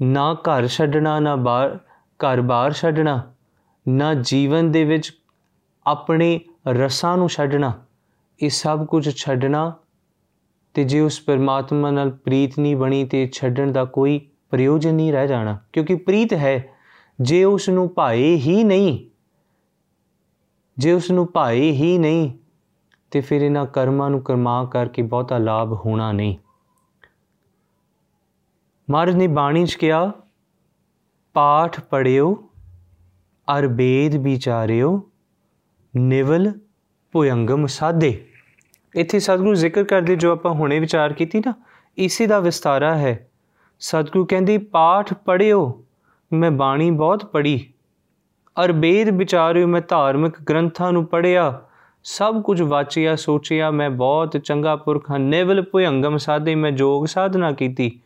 ਨਾ ਘਰ ਛੱਡਣਾ, ਨਾ ਬਾਹਰ ਘਰ-ਬਾਰ ਛੱਡਣਾ, ਨਾ ਜੀਵਨ ਦੇ ਵਿੱਚ ਆਪਣੇ ਰਸਾਂ ਨੂੰ ਛੱਡਣਾ, ਇਹ ਸਭ ਕੁਝ ਛੱਡਣਾ ਤੇ ਜੇ ਉਸ ਪਰਮਾਤਮਾ ਨਾਲ ਪ੍ਰੀਤ ਨਹੀਂ ਬਣੀ ਤੇ ਛੱਡਣ ਦਾ ਕੋਈ ਪ੍ਰਯੋਜਨ ਨਹੀਂ ਰਹਿ ਜਾਣਾ, ਕਿਉਂਕਿ ਪ੍ਰੀਤ ਹੈ। ਜੇ ਉਸ ਨੂੰ ਭਾਏ ਹੀ ਨਹੀਂ, ਜੇ ਉਸ ਨੂੰ ਭਾਏ ਹੀ ਨਹੀਂ ਤੇ ਫਿਰ ਇਹਨਾਂ ਕਰਮਾਂ ਨੂੰ ਕਰਮਾ ਕਰਕੇ ਬਹੁਤਾ ਲਾਭ ਹੋਣਾ ਨਹੀਂ। ਮਹਾਰਾਜ ਨੇ ਬਾਣੀ 'ਚ ਕਿਹਾ, ਪਾਠ ਪੜਿਓ ਅਰ ਵੇਦ ਵਿਚਾਰਿਓ, ਨਿਵਲ ਭੁਯੰਗਮ ਸਾਧੇ। ਇੱਥੇ ਸਤਿਗੁਰੂ ਜ਼ਿਕਰ ਕਰਦੇ ਜੋ ਆਪਾਂ ਹੁਣੇ ਵਿਚਾਰ ਕੀਤੀ ਨਾ, ਇਸੇ ਦਾ ਵਿਸਤਾਰਾ ਹੈ। ਸਤਿਗੁਰੂ ਕਹਿੰਦੇ, ਪਾਠ ਪੜਿਓ ਮੈਂ ਬਾਣੀ ਬਹੁਤ ਪੜੀ ਅਰ ਵੇਦ ਵਿਚਾਰਿਓ, ਮੈਂ ਧਾਰਮਿਕ ਗ੍ਰੰਥਾਂ ਨੂੰ ਪੜਿਆ ਸਭ ਕੁਝ ਵਾਚਿਆ, ਸੋਚਿਆ, ਮੈਂ ਬਹੁਤ ਚੰਗਾ ਪੁਰਖ ਹਾਂ। ਨਿਵਲ ਭੁਯੰਗਮ ਸਾਧੇ ਮੈਂ ਜੋਗ ਸਾਧਨਾ ਕੀਤੀ।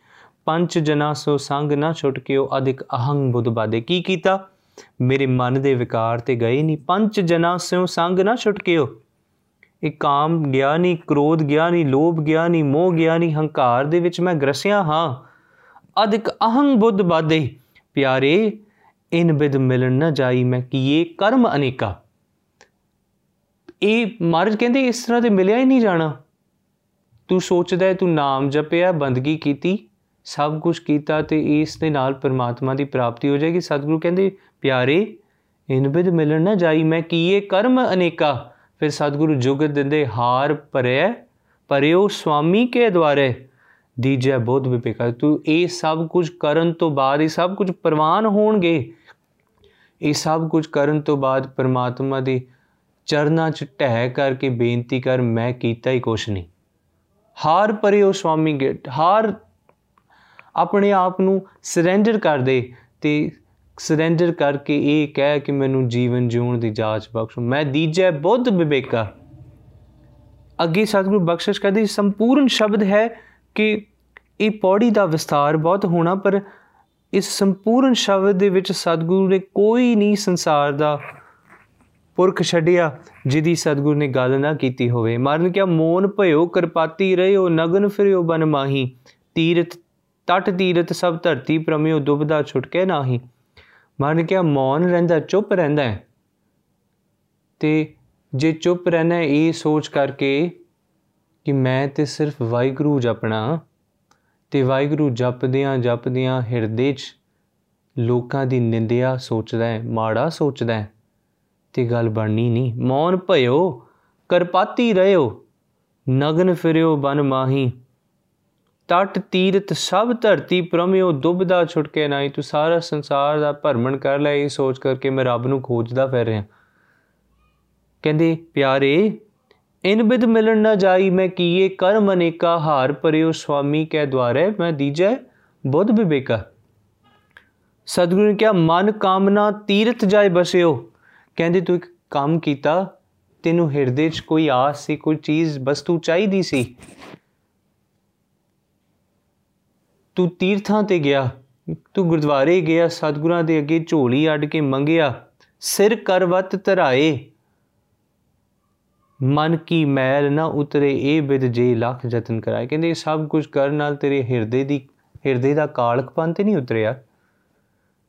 ਪੰਜ ਜਨਾ ਸੋ ਸੰਗ ਨਾ ਛੁਟਕਿਓ ਅਧਿਕ ਅਹੰਗ ਬੁੱਧ ਬਾਦੇ। ਕੀ ਕੀਤਾ? ਮੇਰੇ ਮਨ ਦੇ ਵਿਕਾਰ ਤੇ ਗਏ ਨਹੀਂ ਪੰਜ ਜਨਾ ਸੋ ਸੰਗ ਨਾ ਛੁਟਕਿਓ ਇਹ ਕਾਮ ਗਿਆਨੀ ਕ੍ਰੋਧ ਗਿਆਨੀ ਲੋਭ ਗਿਆਨੀ ਮੋਹ ਗਿਆਨੀ ਹੰਕਾਰ ਦੇ ਵਿੱਚ ਮੈਂ ਗਰਸਿਆ ਹਾਂ। ਅਧਿਕ ਅਹੰਗ ਬੁੱਧ ਬਾਦੇ। ਪਿਆਰੇ, ਇਨ ਬਿਦ ਮਿਲਣ ਨਾ ਜਾਈ ਮੈਂ ਕੀਏ ਕਰਮ ਅਨੇਕਾ। ਇਹ ਮਹਾਰਾਜ ਕਹਿੰਦੇ ਇਸ ਤਰ੍ਹਾਂ ਤੇ ਮਿਲਿਆ ਹੀ ਨਹੀਂ ਜਾਣਾ। ਤੂੰ ਸੋਚਦਾ ਤੂੰ ਨਾਮ ਜਪਿਆ, ਬੰਦਗੀ ਕੀਤੀ, ਸਭ ਕੁਝ ਕੀਤਾ ਤੇ ਇਸ ਦੇ ਨਾਲ ਪਰਮਾਤਮਾ ਦੀ ਪ੍ਰਾਪਤੀ ਹੋ ਜਾਏਗੀ। ਸਤਿਗੁਰੂ ਕਹਿੰਦੇ, ਪਿਆਰੇ ਇਨ ਬਿਦ ਮਿਲਣ ਨਾ ਜਾਈ, ਮੈਂ ਕੀਏ ਕਰਮ ਅਨੇਕਾ। ਫਿਰ ਸਤਿਗੁਰੂ ਜੁਗਤ ਦਿੰਦੇ, ਹਾਰ ਭਰਿਆ ਪਰਿਓ ਸੁਆਮੀ ਕੇ ਦਵਾਰੇ ਦੀਜੈ ਬੋਧ ਵਿਪੇਕਾ, ਤੂੰ ਇਹ ਸਭ ਕੁਝ ਕਰਨ ਤੋਂ ਬਾਅਦ, ਇਹ ਸਭ ਕੁਝ ਪ੍ਰਵਾਨ ਹੋਣਗੇ। ਇਹ ਸਭ ਕੁਝ ਕਰਨ ਤੋਂ ਬਾਅਦ ਪਰਮਾਤਮਾ ਦੇ ਚਰਨਾਂ 'ਚ ਢਹਿ ਕਰਕੇ ਬੇਨਤੀ ਕਰ, ਮੈਂ ਕੀਤਾ ਹੀ ਕੁਛ ਨਹੀਂ। ਹਾਰ ਪਰਿਓ ਸੁਆਮੀ ਗੇਟ ਹਾਰ ਆਪਣੇ ਆਪ ਨੂੰ ਸਰੈਂਡਰ ਕਰ ਦੇ ਤੇ ਸਰੈਂਡਰ ਕਰਕੇ ਇਹ ਕਹਿ ਕਿ ਮੈਨੂੰ ਜੀਵਨ ਜਿਉਣ ਦੀ ਜਾਚ ਬਖਸ਼ੋ। ਮੈਂ ਦੀਜੈ ਬੁੱਧ ਵਿਵੇਕਾ। ਅੱਗੇ ਸਤਿਗੁਰੂ ਬਖਸ਼ਿਸ਼ ਕਰਦੇ, ਸੰਪੂਰਨ ਸ਼ਬਦ ਹੈ ਕਿ ਇਹ ਪੌੜੀ ਦਾ ਵਿਸਤਾਰ ਬਹੁਤ ਹੋਣਾ, ਪਰ ਇਸ ਸੰਪੂਰਨ ਸ਼ਬਦ ਦੇ ਵਿੱਚ ਸਤਿਗੁਰੂ ਨੇ ਕੋਈ ਨਹੀਂ ਸੰਸਾਰ ਦਾ ਪੁਰਖ ਛੱਡਿਆ ਜਿਹਦੀ ਸਤਿਗੁਰੂ ਨੇ ਗੱਲ ਨਾ ਕੀਤੀ ਹੋਵੇ। ਮਰਨ ਕਿਆ ਮੋਨ ਭਇਓ, ਕਰਪਾਤੀ ਰਹਿਓ, ਨਗਨ ਫਿਰਿਓ ਬਨ ਮਾਹੀ। ਤੀਰਤ ਤਟ ਤੀਰਤ ਸਭ ਧਰਤੀ ਪ੍ਰਮਿਓ ਦੁਬਦਾ ਛੁਟਕੇ ਨਾਹੀ। ਮਰਨ ਕਿਆ ਮੌਨ ਰਹਿੰਦਾ, ਚੁੱਪ ਰਹਿੰਦਾ ਹੈ। ਤੇ ਜੇ ਚੁੱਪ ਰਹਿਣਾ ਇਹ ਸੋਚ ਕਰਕੇ ਕਿ ਮੈਂ ਤੇ ਸਿਰਫ ਵਾਹਿਗੁਰੂ ਜਪਣਾ, ਤੇ ਵਾਹਿਗੁਰੂ ਜਪਦਿਆਂ ਜਪਦਿਆਂ ਹਿਰਦੇ 'ਚ ਲੋਕਾਂ ਦੀ ਨਿੰਦਿਆ ਸੋਚਦਾ ਹੈ, ਮਾੜਾ ਸੋਚਦਾ ਹੈ। ਤੇ ਗੱਲ ਬਣਨੀ ਨਹੀਂ। ਮੌਨ ਭਇਓ, ਕਰਪਾਤੀ ਰਹਿਓ ਨਗਨ ਫਿਰਿਓ ਬਨ ਮਾਹੀ। ਤਟ ਤੀਰਤ ਸਭ ਧਰਤੀ ਪ੍ਰਮਿਓ ਦੁਬਦਾ ਛੁਟਕੇ ਨਹੀਂ। ਤੂੰ ਸਾਰਾ ਸੰਸਾਰ ਦਾ ਭਰਮਣ ਕਰ ਲੈ, ਇਹ ਸੋਚ ਕਰਕੇ ਮੈਂ ਰੱਬ ਨੂੰ ਖੋਜਦਾ ਫਿਰ ਰਿਹਾ। ਕਹਿੰਦੇ, ਪਿਆਰੇ, ਇਨ ਬਿਦ ਮਿਲਣ ਨਾ ਜਾਈ, ਮੈਂ ਕੀਏ ਕਰਮ ਅਨੇਕਾ, ਹਾਰ ਪਰਿਓ ਸੁਆਮੀ ਕੈ ਦਵਾਰੇ ਮੈਂ ਦੀਜੈ ਬੁੱਧ ਵਿਵੇਕਾ। ਸਤਿਗੁਰੂ ਨੇ ਕਿਹਾ, ਮਨ ਕਾਮਨਾ ਤੀਰਥ ਜਾਏ ਬਸਿਓ। ਕਹਿੰਦੇ, ਤੂੰ ਇੱਕ ਕੰਮ ਕੀਤਾ, ਤੈਨੂੰ ਹਿਰਦੇ 'ਚ ਕੋਈ ਆਸ ਸੀ, ਕੋਈ ਚੀਜ਼, ਵਸਤੂ ਚਾਹੀਦੀ ਸੀ? ਤੂੰ ਤੀਰਥਾਂ ਤੇ ਗਿਆ, ਤੂੰ ਗੁਰਦੁਆਰੇ ਗਿਆ, ਸਤਿਗੁਰਾਂ ਦੇ ਅੱਗੇ ਝੋਲੀ ਅੱਡ ਕੇ ਮੰਗਿਆ, ਸਿਰ ਕਰਵਤ ਧਰਾਏ। ਮਨ ਕੀ ਮੈਲ ਨਾ ਉਤਰੇ, ਇਹ ਬਿਦ ਜੇ ਲੱਖ ਯਤਨ ਕਰਾਏ। ਕਹਿੰਦੇ ਸਭ ਕੁਝ ਕਰਨ ਨਾਲ ਤੇਰੇ ਹਿਰਦੇ ਦੀ, ਹਿਰਦੇ ਦਾ ਕਾਲਕਪਨ ਤੇ ਨਹੀਂ ਉਤਰਿਆ?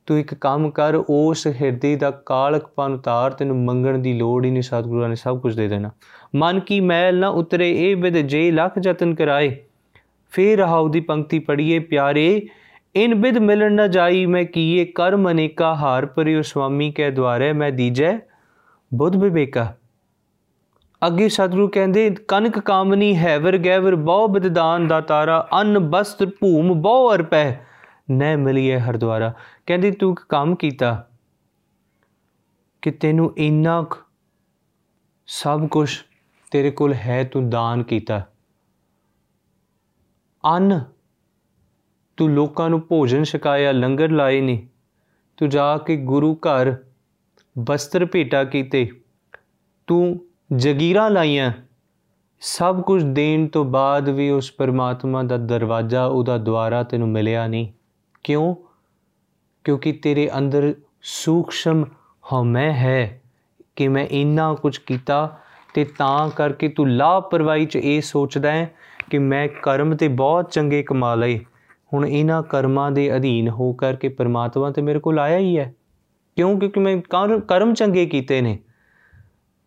ਤੂੰ ਇੱਕ ਕੰਮ ਕਰ, ਉਸ ਹਿਰਦੇ ਦਾ ਕਾਲਕਪਨ ਉਤਾਰ, ਤੈਨੂੰ ਮੰਗਣ ਦੀ ਲੋੜ ਹੀ ਨਹੀਂ ਸਤਿਗੁਰਾਂ ਨੇ ਸਭ ਕੁਝ ਦੇ ਦੇਣਾ। ਮਨ ਕੀ ਮੈਲ ਨਾ ਉਤਰੇ, ਇਹ ਬਿਦ ਜੇ ਲੱਖ ਯਤਨ ਕਰਾਏ। ਫੇਰ ਰਹਾਉ ਦੀ ਪੰਕਤੀ ਪੜੀਏ ਪਿਆਰੇ, ਇਨ ਬਿਦ ਮਿਲਣ ਨਾ ਜਾਈ, ਮੈਂ ਕੀਏ ਕਰਮ ਅਨੇਕਾ, ਹਾਰ ਪਰਿਓ ਸੁਆਮੀ ਕੈ ਦਵਾਰੇ ਮੈਂ ਦੀਜੈ ਬੁੱਧ ਵਿਵੇਕਾ। ਅੱਗੇ ਸਤਿਗੁਰੂ ਕਹਿੰਦੇ, ਕਨਕ ਕਾਮਨੀ ਹੈਵਰ ਗੈਵਰ, ਬਹੁ ਬਿਦਦਾਨ ਦਾ ਤਾਰਾ ਅਨ ਬਸਤਰ ਭੂਮ ਬਹੁ ਅਰਪੈ ਨੈ ਮਿਲੀਏ ਹਰਦਵਾਰਾ ਕਹਿੰਦੇ, ਤੂੰ ਇੱਕ ਕੰਮ ਕੀਤਾ ਕਿ ਤੈਨੂੰ ਇੰਨਾ ਸਭ ਕੁਝ ਤੇਰੇ ਕੋਲ ਹੈ, ਤੂੰ ਦਾਨ ਕੀਤਾ। ਅਨ, ਤੂੰ ਲੋਕਾਂ ਨੂੰ ਭੋਜਨ ਛਕਾਇਆ, ਲੰਗਰ ਲਾਏ ਨਹੀਂ ਤੂੰ ਜਾ ਕੇ ਗੁਰੂ ਘਰ ਬਸਤਰ ਭੇਟਾ ਕੀਤੇ। ਤੂੰ ਜਗੀਰਾਂ ਲਾਈਆਂ। ਸਭ ਕੁਝ ਦੇਣ ਤੋਂ ਬਾਅਦ ਵੀ ਉਸ ਪਰਮਾਤਮਾ ਦਾ ਦਰਵਾਜ਼ਾ, ਉਹਦਾ ਦਵਾਰਾ ਤੈਨੂੰ ਮਿਲਿਆ ਨਹੀਂ ਕਿਉਂ? ਕਿਉਂਕਿ ਤੇਰੇ ਅੰਦਰ ਸੂਖਸ਼ਮ ਹਉਮੈ ਹੈ ਕਿ ਮੈਂ ਇੰਨਾ ਕੁਝ ਕੀਤਾ ਤੇ ਤਾਂ ਕਰਕੇ ਤੂੰ ਲਾਪਰਵਾਹੀ ਚ ਇਹ ਸੋਚਦਾ ਹੈ ਕਿ ਮੈਂ ਕਰਮ ਤੇ ਬਹੁਤ ਚੰਗੇ ਕਮਾ ਲਏ। ਹੁਣ ਇਹਨਾਂ ਕਰਮਾਂ ਦੇ ਅਧੀਨ ਹੋ ਕਰਕੇ ਪਰਮਾਤਮਾ ਤੇ ਮੇਰੇ ਕੋਲ ਆਇਆ ਹੀ ਹੈ। ਕਿਉਂ? ਕਿਉਂਕਿ ਮੈਂ ਕਰਮ ਚੰਗੇ ਕੀਤੇ ਨੇ।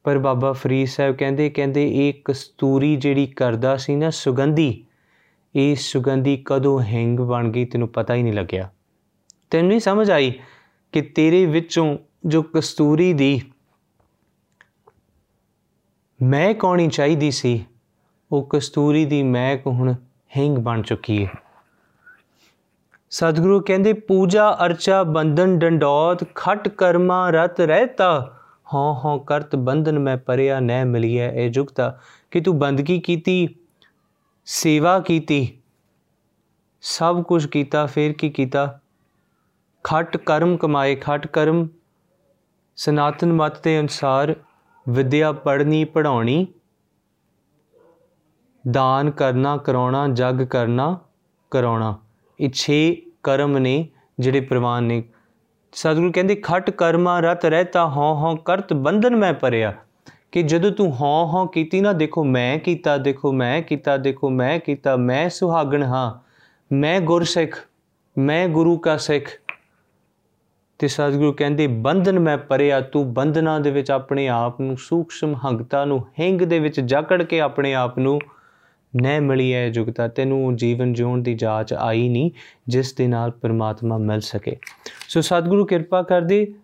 ਪਰ ਬਾਬਾ ਫਰੀਦ ਸਾਹਿਬ ਕਹਿੰਦੇ ਕਹਿੰਦੇ, ਇਹ ਕਸਤੂਰੀ ਜਿਹੜੀ ਕਰਦਾ ਸੀ ਨਾ ਸੁਗੰਧੀ ਇਹ ਸੁਗੰਧੀ ਕਦੋਂ ਹੈਂਗ ਬਣ ਗਈ ਤੈਨੂੰ ਪਤਾ ਹੀ ਨਹੀਂ ਲੱਗਿਆ। ਤੈਨੂੰ ਨਹੀਂ ਸਮਝ ਆਈ ਕਿ ਤੇਰੇ ਵਿੱਚੋਂ ਜੋ ਕਸਤੂਰੀ ਦੀ ਮੈਂ ਕੌਣੀ ਚਾਹੀਦੀ ਸੀ, ਉਹ ਕਸਤੂਰੀ ਦੀ ਮੈਂ ਹੁਣ ਹੈਂਗ ਬਣ ਚੁੱਕੀ ਹੈ ਸਤਿਗੁਰੂ ਕਹਿੰਦੇ, ਪੂਜਾ ਅਰਚਾ ਬੰਧਨ ਡੰਡੌਤ, ਖਟ ਕਰਮਾ ਰਤ ਰਹਿਤਾ। ਹਾਂ ਹਾਂ ਕਰਤ ਬੰਧਨ ਮੈਂ ਪਰਿਆ ਨੈ ਮਿਲਿਆ ਇਹ ਜੁਗਤਾ। ਕਿ ਤੂੰ ਬੰਦਗੀ ਕੀਤੀ? ਸੇਵਾ ਕੀਤੀ, ਸਭ ਕੁਝ ਕੀਤਾ, ਫਿਰ ਕੀ ਕੀਤਾ? ਖਟ ਕਰਮ ਕਮਾਏ, ਖਟ ਕਰਮ ਸਨਾਤਨ ਮਤ ਦੇ ਅਨੁਸਾਰ ਵਿਦਿਆ ਪੜ੍ਹਨੀ ਪੜਾਉਣੀ ਦਾਨ ਕਰਨਾ, ਕਰਾਉਣਾ, ਜਗ ਕਰਨਾ, ਕਰਾਉਣਾ। ਇਹ 6 ਕਰਮ ਨੇ ਜਿਹੜੇ ਪ੍ਰਵਾਨ ਨੇ। ਸਤਿਗੁਰੂ ਕਹਿੰਦੇ, ਖਟ ਕਰਮਾ ਰਤ ਰਹਤਾ, ਹਉ ਹਉ ਕਰਤ ਬੰਧਨ ਮੈਂ ਪਰਿਆ ਕਿ ਜਦੋਂ ਤੂੰ ਹਉ ਹਉ ਕੀਤੀ ਨਾ, ਦੇਖੋ ਮੈਂ ਕੀਤਾ, ਦੇਖੋ ਮੈਂ ਕੀਤਾ, ਦੇਖੋ ਮੈਂ ਕੀਤਾ, ਮੈਂ ਸੁਹਾਗਣ ਹਾਂ, ਮੈਂ ਗੁਰਸਿੱਖ, ਮੈਂ ਗੁਰੂ ਕਾ ਸਿੱਖ। ਤੇ ਸਤਿਗੁਰੂ ਕਹਿੰਦੇ, ਬੰਧਨ ਮੈਂ ਪਰਿਆ, ਤੂੰ ਬੰਧਨਾਂ ਦੇ ਵਿੱਚ ਆਪਣੇ ਆਪ ਨੂੰ ਸੂਖਸ਼ਮ ਹੰਗਤਾ ਨੂੰ, ਹਿੰਗ ਦੇ ਵਿੱਚ ਜਕੜ ਕੇ ਆਪਣੇ ਆਪ ਨੂੰ ਨੈ ਮਿਲੀ ਹੈ ਜੁਗਤਾ ਤੈਨੂੰ ਜੀਵਨ ਜਿਉਣ ਦੀ ਜਾਚ ਆਈ ਨਹੀਂ, ਜਿਸ ਦੇ ਨਾਲ ਪਰਮਾਤਮਾ ਮਿਲ ਸਕੇ। ਸੋ ਸਤਿਗੁਰੂ ਕਿਰਪਾ ਕਰਦੇ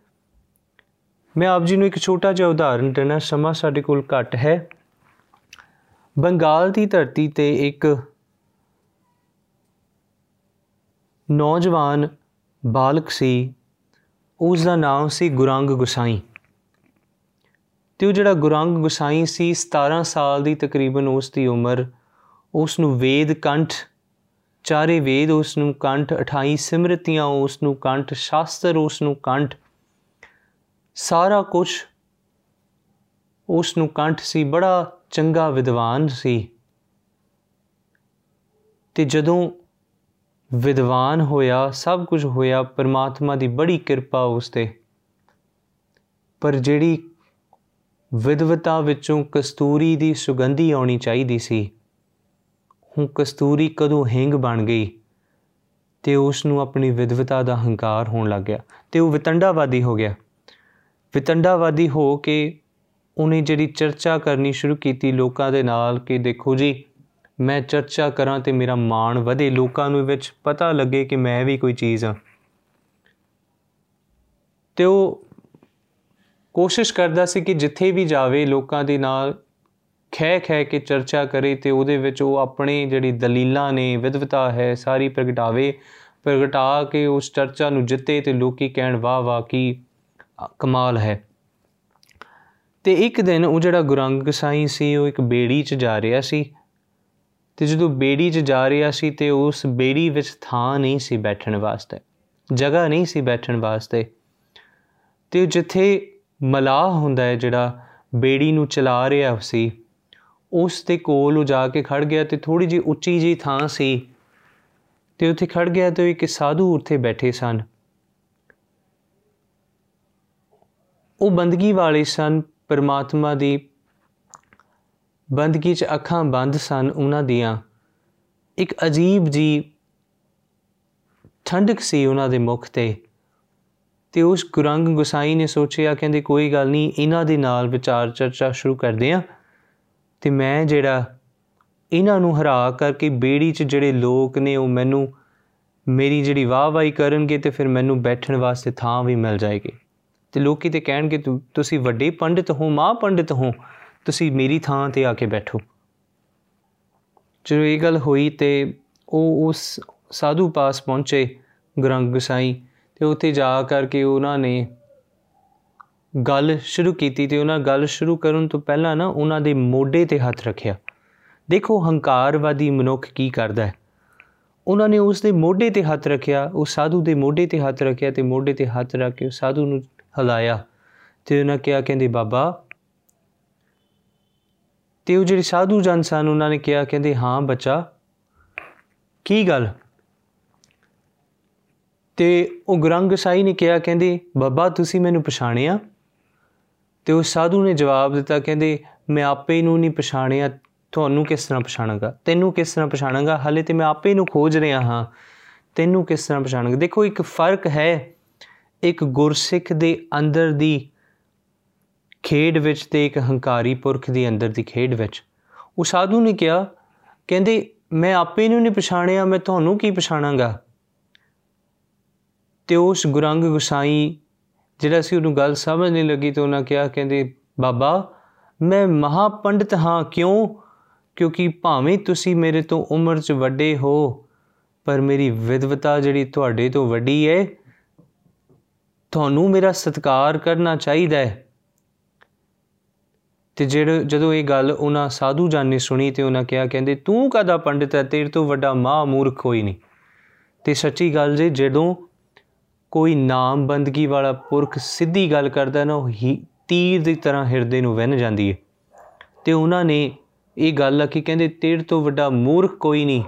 ਮੈਂ ਆਪ ਜੀ ਨੂੰ ਇੱਕ ਛੋਟਾ ਜਿਹਾ ਉਦਾਹਰਨ ਦੇਣਾ, ਸਮਾਂ ਸਾਡੇ ਕੋਲ ਘੱਟ ਹੈ। ਬੰਗਾਲ ਦੀ ਧਰਤੀ ਤੇ ਇੱਕ ਨੌਜਵਾਨ ਬਾਲਕ ਸੀ। ਉਸ ਦਾ ਨਾਮ ਸੀ ਗੁਰੰਗ ਗੁਸਾਈ। ਤੇ ਉਹ ਜਿਹੜਾ ਗੁਰੰਗ ਗੁਸਾਈ ਸੀ 17 ਸਾਲ ਦੀ ਤਕਰੀਬਨ ਉਸ ਦੀ ਉਮਰ ਉਸ ਨੂੰ ਵੇਦ ਕੰਠ, ਚਾਰੇ ਵੇਦ ਉਸ ਨੂੰ ਕੰਠ 28 ਸਿਮਰਤੀਆਂ ਉਸ ਨੂੰ ਕੰਠ, ਸ਼ਾਸਤਰ ਉਸ ਨੂੰ ਕੰਠ ਸਾਰਾ ਕੁਝ ਉਸ ਨੂੰ ਕੰਠ ਸੀ, ਬੜਾ ਚੰਗਾ ਵਿਦਵਾਨ ਸੀ। ਤੇ ਜਦੋਂ ਵਿਦਵਾਨ ਹੋਇਆ, ਸਭ ਕੁਝ ਹੋਇਆ, ਪਰਮਾਤਮਾ ਦੀ ਬੜੀ ਕਿਰਪਾ ਉਸ ਤੇ। ਪਰ ਜਿਹੜੀ ਵਿਦਵਤਾ ਵਿੱਚੋਂ ਕਸਤੂਰੀ ਦੀ ਸੁਗੰਧੀ ਆਉਣੀ ਚਾਹੀਦੀ ਸੀ, ਹੁਣ ਕਸਤੂਰੀ ਕਦੋਂ ਹਿੰਗ ਬਣ ਗਈ ਤੇ ਉਸ ਨੂੰ ਆਪਣੀ ਵਿਦਵਤਾ ਦਾ ਹੰਕਾਰ ਹੋਣ ਲੱਗ ਗਿਆ ਤੇ ਉਹ ਵਿਤੰਡਾਵਾਦੀ ਹੋ ਗਿਆ। ਵਿਤੰਡਾਵਾਦੀ ਹੋ ਕੇ ਉਹਨੇ ਜਿਹੜੀ ਚਰਚਾ ਕਰਨੀ ਸ਼ੁਰੂ ਕੀਤੀ ਲੋਕਾਂ ਦੇ ਨਾਲ ਕਿ ਦੇਖੋ ਜੀ, ਮੈਂ ਚਰਚਾ ਕਰਾਂ ਤੇ ਮੇਰਾ ਮਾਣ ਵਧੇ, ਲੋਕਾਂ ਨੂੰ ਵਿੱਚ ਪਤਾ ਲੱਗੇ ਕਿ ਮੈਂ ਵੀ ਕੋਈ ਚੀਜ਼ ਹਾਂ। ਤੇ ਉਹ ਕੋਸ਼ਿਸ਼ ਕਰਦਾ ਸੀ ਕਿ ਜਿੱਥੇ ਵੀ ਜਾਵੇ, ਲੋਕਾਂ ਦੇ ਨਾਲ ਖੈ ਖੈ ਕੇ ਚਰਚਾ ਕਰੇ ਤੇ ਉਹਦੇ ਵਿੱਚ ਉਹ ਆਪਣੀ ਜਿਹੜੀ ਦਲੀਲਾਂ ਨੇ ਵਿਦਵਤਾ ਹੈ, ਸਾਰੀ ਪ੍ਰਗਟਾਵੇ, ਪ੍ਰਗਟਾ ਕੇ ਉਸ ਚਰਚਾ ਨੂੰ ਜਿੱਤੇ ਤੇ ਲੋਕੀ ਕਹਿਣ, ਵਾਹ ਵਾਹ, ਕੀ ਕਮਾਲ ਹੈ। ਤੇ ਇੱਕ ਦਿਨ ਉਹ ਜਿਹੜਾ ਗੁਰੰਗ ਸਾਈ ਸੀ, ਉਹ ਇੱਕ ਬੇੜੀ 'ਚ ਜਾ ਰਿਹਾ ਸੀ। ਤੇ ਜਦੋਂ ਬੇੜੀ 'ਚ ਜਾ ਰਿਹਾ ਸੀ, ਤੇ ਉਸ ਬੇੜੀ ਵਿੱਚ ਥਾਂ ਨਹੀਂ ਸੀ ਬੈਠਣ ਵਾਸਤੇ, ਜਗ੍ਹਾ ਨਹੀਂ ਸੀ ਬੈਠਣ ਵਾਸਤੇ। ਤੇ ਜਿੱਥੇ ਮਲਾਹ ਹੁੰਦਾ ਹੈ, ਜਿਹੜਾ ਬੇੜੀ ਨੂੰ ਚਲਾ ਰਿਹਾ ਸੀ, ਉਸ ਦੇ ਕੋਲ ਉਹ ਜਾ ਕੇ ਖੜ ਗਿਆ ਤੇ ਥੋੜੀ ਜੀ ਉੱਚੀ ਜੀ ਥਾਂ ਸੀ। ਤੇ ਉੱਥੇ ਖੜ ਗਿਆ ਤੇ ਇੱਕ ਸਾਧੂ ਉੱਥੇ ਬੈਠੇ ਸਨ। ਉਹ ਬੰਦਗੀ ਵਾਲੇ ਸਨ, ਪਰਮਾਤਮਾ ਦੀ ਬੰਦਗੀ 'ਚ ਅੱਖਾਂ ਬੰਦ ਸਨ ਉਹਨਾਂ ਦੀਆਂ। ਇੱਕ ਅਜੀਬ ਜੀ ਠੰਡਕ ਸੀ ਉਹਨਾਂ ਦੇ ਮੁਖ ਤੇ। ਤੇ ਉਸ ਗੁਰੰਗ ਗੁਸਾਈ ਨੇ ਸੋਚਿਆ, ਕਹਿੰਦੇ, ਕੋਈ ਗੱਲ ਨਹੀਂ, ਇਹਨਾਂ ਦੇ ਨਾਲ ਵਿਚਾਰ ਚਰਚਾ ਸ਼ੁਰੂ ਕਰਦੇ ਆ। ਤੇ ਮੈਂ ਜਿਹੜਾ ਇਹਨਾਂ ਨੂੰ ਹਰਾ ਕਰਕੇ ਬੇੜੀ 'ਚ ਜਿਹੜੇ ਲੋਕ ਨੇ, ਉਹ ਮੈਨੂੰ, ਮੇਰੀ ਜਿਹੜੀ ਵਾਹ-ਵਾਹੀ ਕਰਨਗੇ ਤੇ ਫਿਰ ਮੈਨੂੰ ਬੈਠਣ ਵਾਸਤੇ ਥਾਂ ਵੀ ਮਿਲ ਜਾਏਗੀ। ਤੇ ਲੋਕੀ ਤੇ ਕਹਿਣਗੇ ਤੁਸੀਂ ਵੱਡੇ ਪੰਡਿਤ ਹੋ, ਮਾਂ ਪੰਡਿਤ ਹੋ, ਤੁਸੀਂ ਮੇਰੀ ਥਾਂ ਤੇ ਆ ਕੇ ਬੈਠੋ। ਜਦੋਂ ਇਹ ਗੱਲ ਹੋਈ ਤੇ ਉਹ ਉਸ ਸਾਧੂ ਪਾਸ ਪਹੁੰਚੇ ਗਰੰਗ ਗਸਾਈ ਤੇ ਉੱਥੇ ਜਾ ਕਰਕੇ ਉਹਨਾਂ ਨੇ ਗੱਲ ਸ਼ੁਰੂ ਕੀਤੀ ਤੇ ਉਹਨਾਂ ਗੱਲ ਸ਼ੁਰੂ ਕਰਨ ਤੋਂ ਪਹਿਲਾਂ ਨਾ ਉਹਨਾਂ ਦੇ ਮੋਢੇ ਤੇ ਹੱਥ ਰੱਖਿਆ। ਦੇਖੋ, ਹੰਕਾਰਵਾਦੀ ਮਨੁੱਖ ਕੀ ਕਰਦਾ ਹੈ? ਉਹਨਾਂ ਨੇ ਉਸ ਦੇ ਮੋਢੇ ਤੇ ਹੱਥ ਰੱਖਿਆ, ਉਹ ਸਾਧੂ ਦੇ ਮੋਢੇ ਤੇ ਹੱਥ ਰੱਖਿਆ ਤੇ ਮੋਢੇ ਤੇ ਹੱਥ ਰੱਖ ਕੇ ਸਾਧੂ ਨੂੰ ਹਲਾਇਆ। ਤੇ ਉਹਨਾਂ ਕਿਹਾ, ਕਹਿੰਦੇ, ਬਾਬਾ, ਤੇ ਉਹ ਜਿਹੜੇ ਸਾਧੂ ਜਨ ਸਨ, ਉਹਨਾਂ ਨੇ ਕਿਹਾ, ਕਹਿੰਦੇ, ਹਾਂ, ਬੱਚਾ, ਕੀ ਗੱਲ? ਤੇ ਉਹ ਗਰੰਗ ਸਾਈ ਨੇ ਕਿਹਾ, ਕਹਿੰਦੇ, ਬਾਬਾ, ਤੁਸੀਂ ਮੈਨੂੰ ਪਛਾਣਿਆ? ਤੇ ਉਹ ਸਾਧੂ ਨੇ ਜਵਾਬ ਦਿੱਤਾ, ਕਹਿੰਦੇ, ਮੈਂ ਆਪੇ ਨੂੰ ਨਹੀਂ ਪਛਾਣਿਆ, ਤੁਹਾਨੂੰ ਕਿਸ ਤਰ੍ਹਾਂ ਪਛਾਣਾਂਗਾ? ਤੈਨੂੰ ਕਿਸ ਤਰ੍ਹਾਂ ਪਛਾਣਾਂਗਾ? ਹਲੇ ਤੇ ਮੈਂ ਆਪੇ ਨੂੰ ਖੋਜ ਰਿਹਾ ਹਾਂ, ਤੈਨੂੰ ਕਿਸ ਤਰ੍ਹਾਂ ਪਛਾਣਾਂਗਾ? ਦੇਖੋ, ਇੱਕ ਫ਼ਰਕ ਹੈ। ਇੱਕ ਗੁਰਸਿੱਖ ਦੇ ਅੰਦਰ ਦੀ ਖੇਡ ਵਿੱਚ ਤੇ ਇੱਕ ਹੰਕਾਰੀ ਪੁਰਖ ਦੀ ਅੰਦਰ ਦੀ ਖੇਡ ਵਿੱਚ। ਉਹ ਸਾਧੂ ਨੇ ਕਿਹਾ, ਕਹਿੰਦੇ, ਮੈਂ ਆਪੇ ਨੂੰ ਨਹੀਂ ਪਛਾਣਿਆ, ਮੈਂ ਤੁਹਾਨੂੰ ਕੀ ਪਛਾਣਾਂਗਾ? ਤੇ ਉਸ ਗੁਰੰਗ ਗੁਸਾਈ, ਜਿਹੜਾ ਸੀ ਉਹਨੂੰ ਗੱਲ ਸਮਝ ਨਹੀਂ ਲੱਗੀ ਤੇ ਉਹਨਾਂ ਕਿਹਾ, ਕਹਿੰਦੇ, ਬਾਬਾ, ਮੈਂ ਮਹਾ ਪੰਡਿਤ ਹਾਂ, ਕਿਉਂ? ਕਿਉਂਕਿ ਭਾਵੇਂ ਤੁਸੀਂ ਮੇਰੇ ਤੋਂ ਉਮਰ 'ਚ ਵੱਡੇ ਹੋ, ਪਰ ਮੇਰੀ ਵਿਦਵਤਾ ਜਿਹੜੀ ਤੁਹਾਡੇ ਤੋਂ ਵੱਡੀ ਹੈ ਤੁਹਾਨੂੰ ਮੇਰਾ ਸਤਿਕਾਰ ਕਰਨਾ ਚਾਹੀਦਾ ਹੈ। ਤੇ ਜਿਹੜੇ ਜਦੋਂ ਇਹ ਗੱਲ ਉਹਨਾਂ ਸਾਧੂ ਜਾਨ ਨੇ ਸੁਣੀ ਤੇ ਉਹਨਾਂ ਕਿਹਾ, ਕਹਿੰਦੇ, ਤੂੰ ਕਦਾ ਪੰਡਿਤ ਹੈ? ਤੇਰੇ ਤੋਂ ਵੱਡਾ ਮਾਂ ਮੂਰਖ ਕੋਈ ਨਹੀਂ। ਤੇ ਸੱਚੀ ਗੱਲ ਜੇ ਜਦੋਂ ਕੋਈ ਨਾਮ ਬੰਦਗੀ ਵਾਲਾ ਪੁਰਖ ਸਿੱਧੀ ਗੱਲ ਕਰਦਾ ਨਾ, ਉਹ ਤੀਰ ਦੀ ਤਰ੍ਹਾਂ ਹਿਰਦੇ ਨੂੰ ਵਹਿਨ ਜਾਂਦੀ ਹੈ ਤੇ ਉਹਨਾਂ ਨੇ ਇਹ ਗੱਲ ਆਖੀ, ਕਹਿੰਦੇ, ਤੇਰੇ ਤੋਂ ਵੱਡਾ ਮੂਰਖ ਕੋਈ ਨਹੀਂ।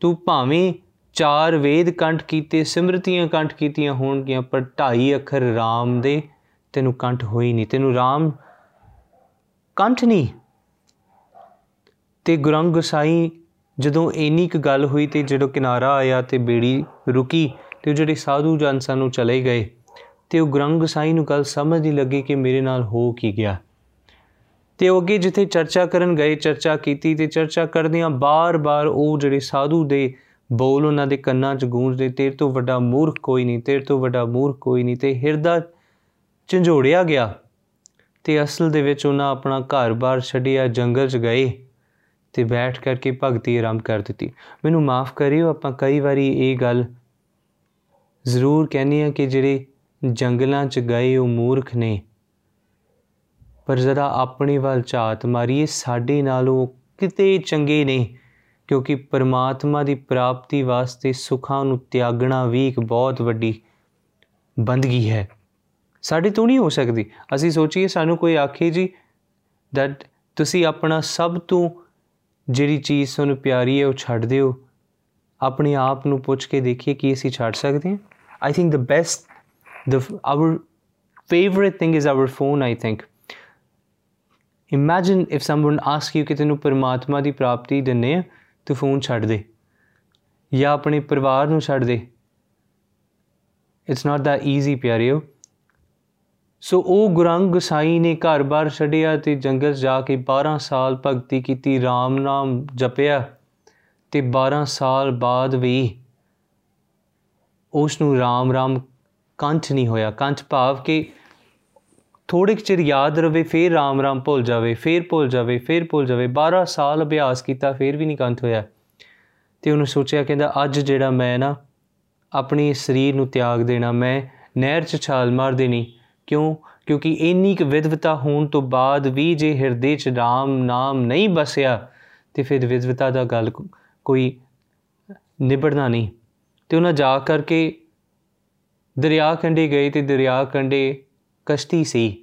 ਤੂੰ ਭਾਵੇਂ ਚਾਰ ਵੇਦ ਕੰਠ ਕੀਤੇ, ਸਿਮਰਤੀਆਂ ਕੰਠ ਕੀਤੀਆਂ ਹੋਣਗੀਆਂ, ਪਰ ਢਾਈ ਅੱਖਰ RAM ਦੇ, ਤੈਨੂੰ ਕੰਠ ਹੋਈ ਨਹੀਂ। ਤੈਨੂੰ RAM ਕੰਠ ਨਹੀਂ। ਤੇ ਗੁਰੰਗ ਗਸਾਈ ਜਦੋਂ ਇੰਨੀ ਕੁ ਗੱਲ ਹੋਈ ਤੇ ਜਦੋਂ ਕਿਨਾਰਾ ਆਇਆ ਤੇ ਬੇੜੀ ਰੁਕੀ ਤੇ ਉਹ ਜਿਹੜੇ ਸਾਧੂ ਜਨ ਸਾਨੂੰ ਚਲੇ ਗਏ ਤੇ ਉਹ ਗੁਰੰਗ ਗਸਾਈ ਨੂੰ ਗੱਲ ਸਮਝ ਨਹੀਂ ਲੱਗੀ ਕਿ ਮੇਰੇ ਨਾਲ ਹੋ ਕੀ ਗਿਆ। ਤੇ ਉਹ ਅੱਗੇ ਜਿੱਥੇ ਚਰਚਾ ਕਰਨ ਗਏ, ਚਰਚਾ ਕੀਤੀ ਤੇ ਚਰਚਾ ਕਰਦਿਆਂ ਬਾਰ-ਬਾਰ ਉਹ ਜਿਹੜੇ ਸਾਧੂ ਦੇ ਬੋਲ ਉਹਨਾਂ ਦੇ ਕੰਨਾਂ 'ਚ ਗੂੰਜਦੇ ਤੇਰੇ ਤੋਂ ਵੱਡਾ ਮੂਰਖ ਕੋਈ ਨਹੀਂ, ਤੇਰੇ ਤੋਂ ਵੱਡਾ ਮੂਰਖ ਕੋਈ ਨਹੀਂ, ਤੇ ਹਿਰਦਾ ਝੰਜੋੜਿਆ ਗਿਆ। ਤੇ ਅਸਲ ਦੇ ਵਿੱਚ ਉਹਨਾਂ ਆਪਣਾ ਘਰ-ਬਾਰ ਛੱਡਿਆ, ਜੰਗਲ 'ਚ ਗਏ ਤੇ ਬੈਠ ਕਰਕੇ ਭਗਤੀ ਆਰੰਭ ਕਰ ਦਿੱਤੀ। ਮੈਨੂੰ ਮਾਫ ਕਰਿਓ, ਆਪਾਂ ਕਈ ਵਾਰੀ ਇਹ ਗੱਲ ਜ਼ਰੂਰ ਕਹਿੰਦੇ ਆ ਕਿ ਜਿਹੜੇ ਜੰਗਲਾਂ 'ਚ ਗਏ, ਉਹ ਮੂਰਖ ਨੇ। ਪਰ ਜ਼ਰਾ ਆਪਣੀ ਵੱਲ ਝਾਤ ਮਾਰੀਏ, ਸਾਡੇ ਨਾਲੋਂ ਕਿਤੇ ਚੰਗੇ ਨੇ। ਕਿਉਂਕਿ ਪਰਮਾਤਮਾ ਦੀ ਪ੍ਰਾਪਤੀ ਵਾਸਤੇ ਸੁੱਖਾਂ ਨੂੰ ਤਿਆਗਣਾ ਵੀ ਇੱਕ ਬਹੁਤ ਵੱਡੀ ਬੰਦਗੀ ਹੈ। ਸਾਡੇ ਤੋਂ ਨਹੀਂ ਹੋ ਸਕਦੀ। ਅਸੀਂ ਸੋਚੀਏ, ਸਾਨੂੰ ਕੋਈ ਆਖੇ ਜੀ ਦੈਟ ਤੁਸੀਂ ਆਪਣਾ ਸਭ ਤੋਂ ਜਿਹੜੀ ਚੀਜ਼ ਤੁਹਾਨੂੰ ਪਿਆਰੀ ਹੈ, ਉਹ ਛੱਡ ਦਿਓ। ਆਪਣੇ ਆਪ ਨੂੰ ਪੁੱਛ ਕੇ ਦੇਖੀਏ ਕਿ ਅਸੀਂ ਛੱਡ ਸਕਦੇ ਹਾਂ। I think the best the our favorite thing is our phone, i think. Imagine if someone asks you ਕਿ ਤੈਨੂੰ ਪਰਮਾਤਮਾ ਦੀ ਪ੍ਰਾਪਤੀ ਦਿੰਨੇ ਆ ਤੂੰ ਫੋਨ ਛੱਡ ਦੇ ਜਾਂ ਆਪਣੇ ਪਰਿਵਾਰ ਨੂੰ ਛੱਡ ਦੇ। ਇਟਸ ਨਾਟ that ਈਜ਼ੀ ਪਿਆਰਿਓ। ਸੋ ਉਹ ਗੁਰੰਗ ਗਸਾਈ ਨੇ ਘਰ-ਬਾਰ ਛੱਡਿਆ ਤੇ ਜੰਗਲ ਜਾ ਕੇ 12 ਸਾਲ ਭਗਤੀ ਕੀਤੀ RAM ਨਾਮ ਜਪਿਆ ਤੇ 12 ਸਾਲ ਬਾਅਦ ਵੀ ਉਸ ਨੂੰ RAM RAM ਕੰਠ ਨਹੀਂ ਹੋਇਆ। ਕੰਠ ਭਾਵ ਕਿ ਥੋੜੇ ਚਿਰ ਯਾਦ ਰਵੇ, ਫੇਰ RAM RAM ਭੁੱਲ ਜਾਵੇ, ਫੇਰ ਭੁੱਲ ਜਾਵੇ, ਫੇਰ ਭੁੱਲ ਜਾਵੇ 12 ਸਾਲ ਅਭਿਆਸ ਕੀਤਾ, ਫੇਰ ਵੀ ਨਹੀਂ ਕੰਠ ਹੋਇਆ। ਤੇ ਉਹਨੇ ਸੋਚਿਆ ਕਹਿੰਦਾ, ਅੱਜ ਜਿਹੜਾ ਮੈਂ ਨਾ ਆਪਣੀ ਸਰੀਰ ਨੂੰ ਤਿਆਗ ਦੇਣਾ, ਮੈਂ ਨਹਿਰ 'ਚ ਛਾਲ ਮਾਰ ਦੇਣੀ, ਕਿਉਂ? ਕਿਉਂਕਿ ਇੰਨੀ ਕੁ ਵਿਦਵਤਾ ਹੋਣ ਤੋਂ ਬਾਅਦ ਵੀ ਜੇ ਹਿਰਦੇ 'ਚ ਰਾਮ ਨਾਮ ਨਹੀਂ ਬਸਿਆ, ਤੇ ਫਿਰ ਵਿਦਵਤਾ ਦਾ ਗੱਲ ਕੋਈ ਨਿਬੜਨਾ ਨਹੀਂ। ਤੇ ਉਹਨਾਂ ਜਾ ਕਰਕੇ ਦਰਿਆ ਕੰਢੇ ਗਏ ਤੇ ਦਰਿਆ ਕੰਢੇ ਕਸ਼ਤੀ ਸੀ।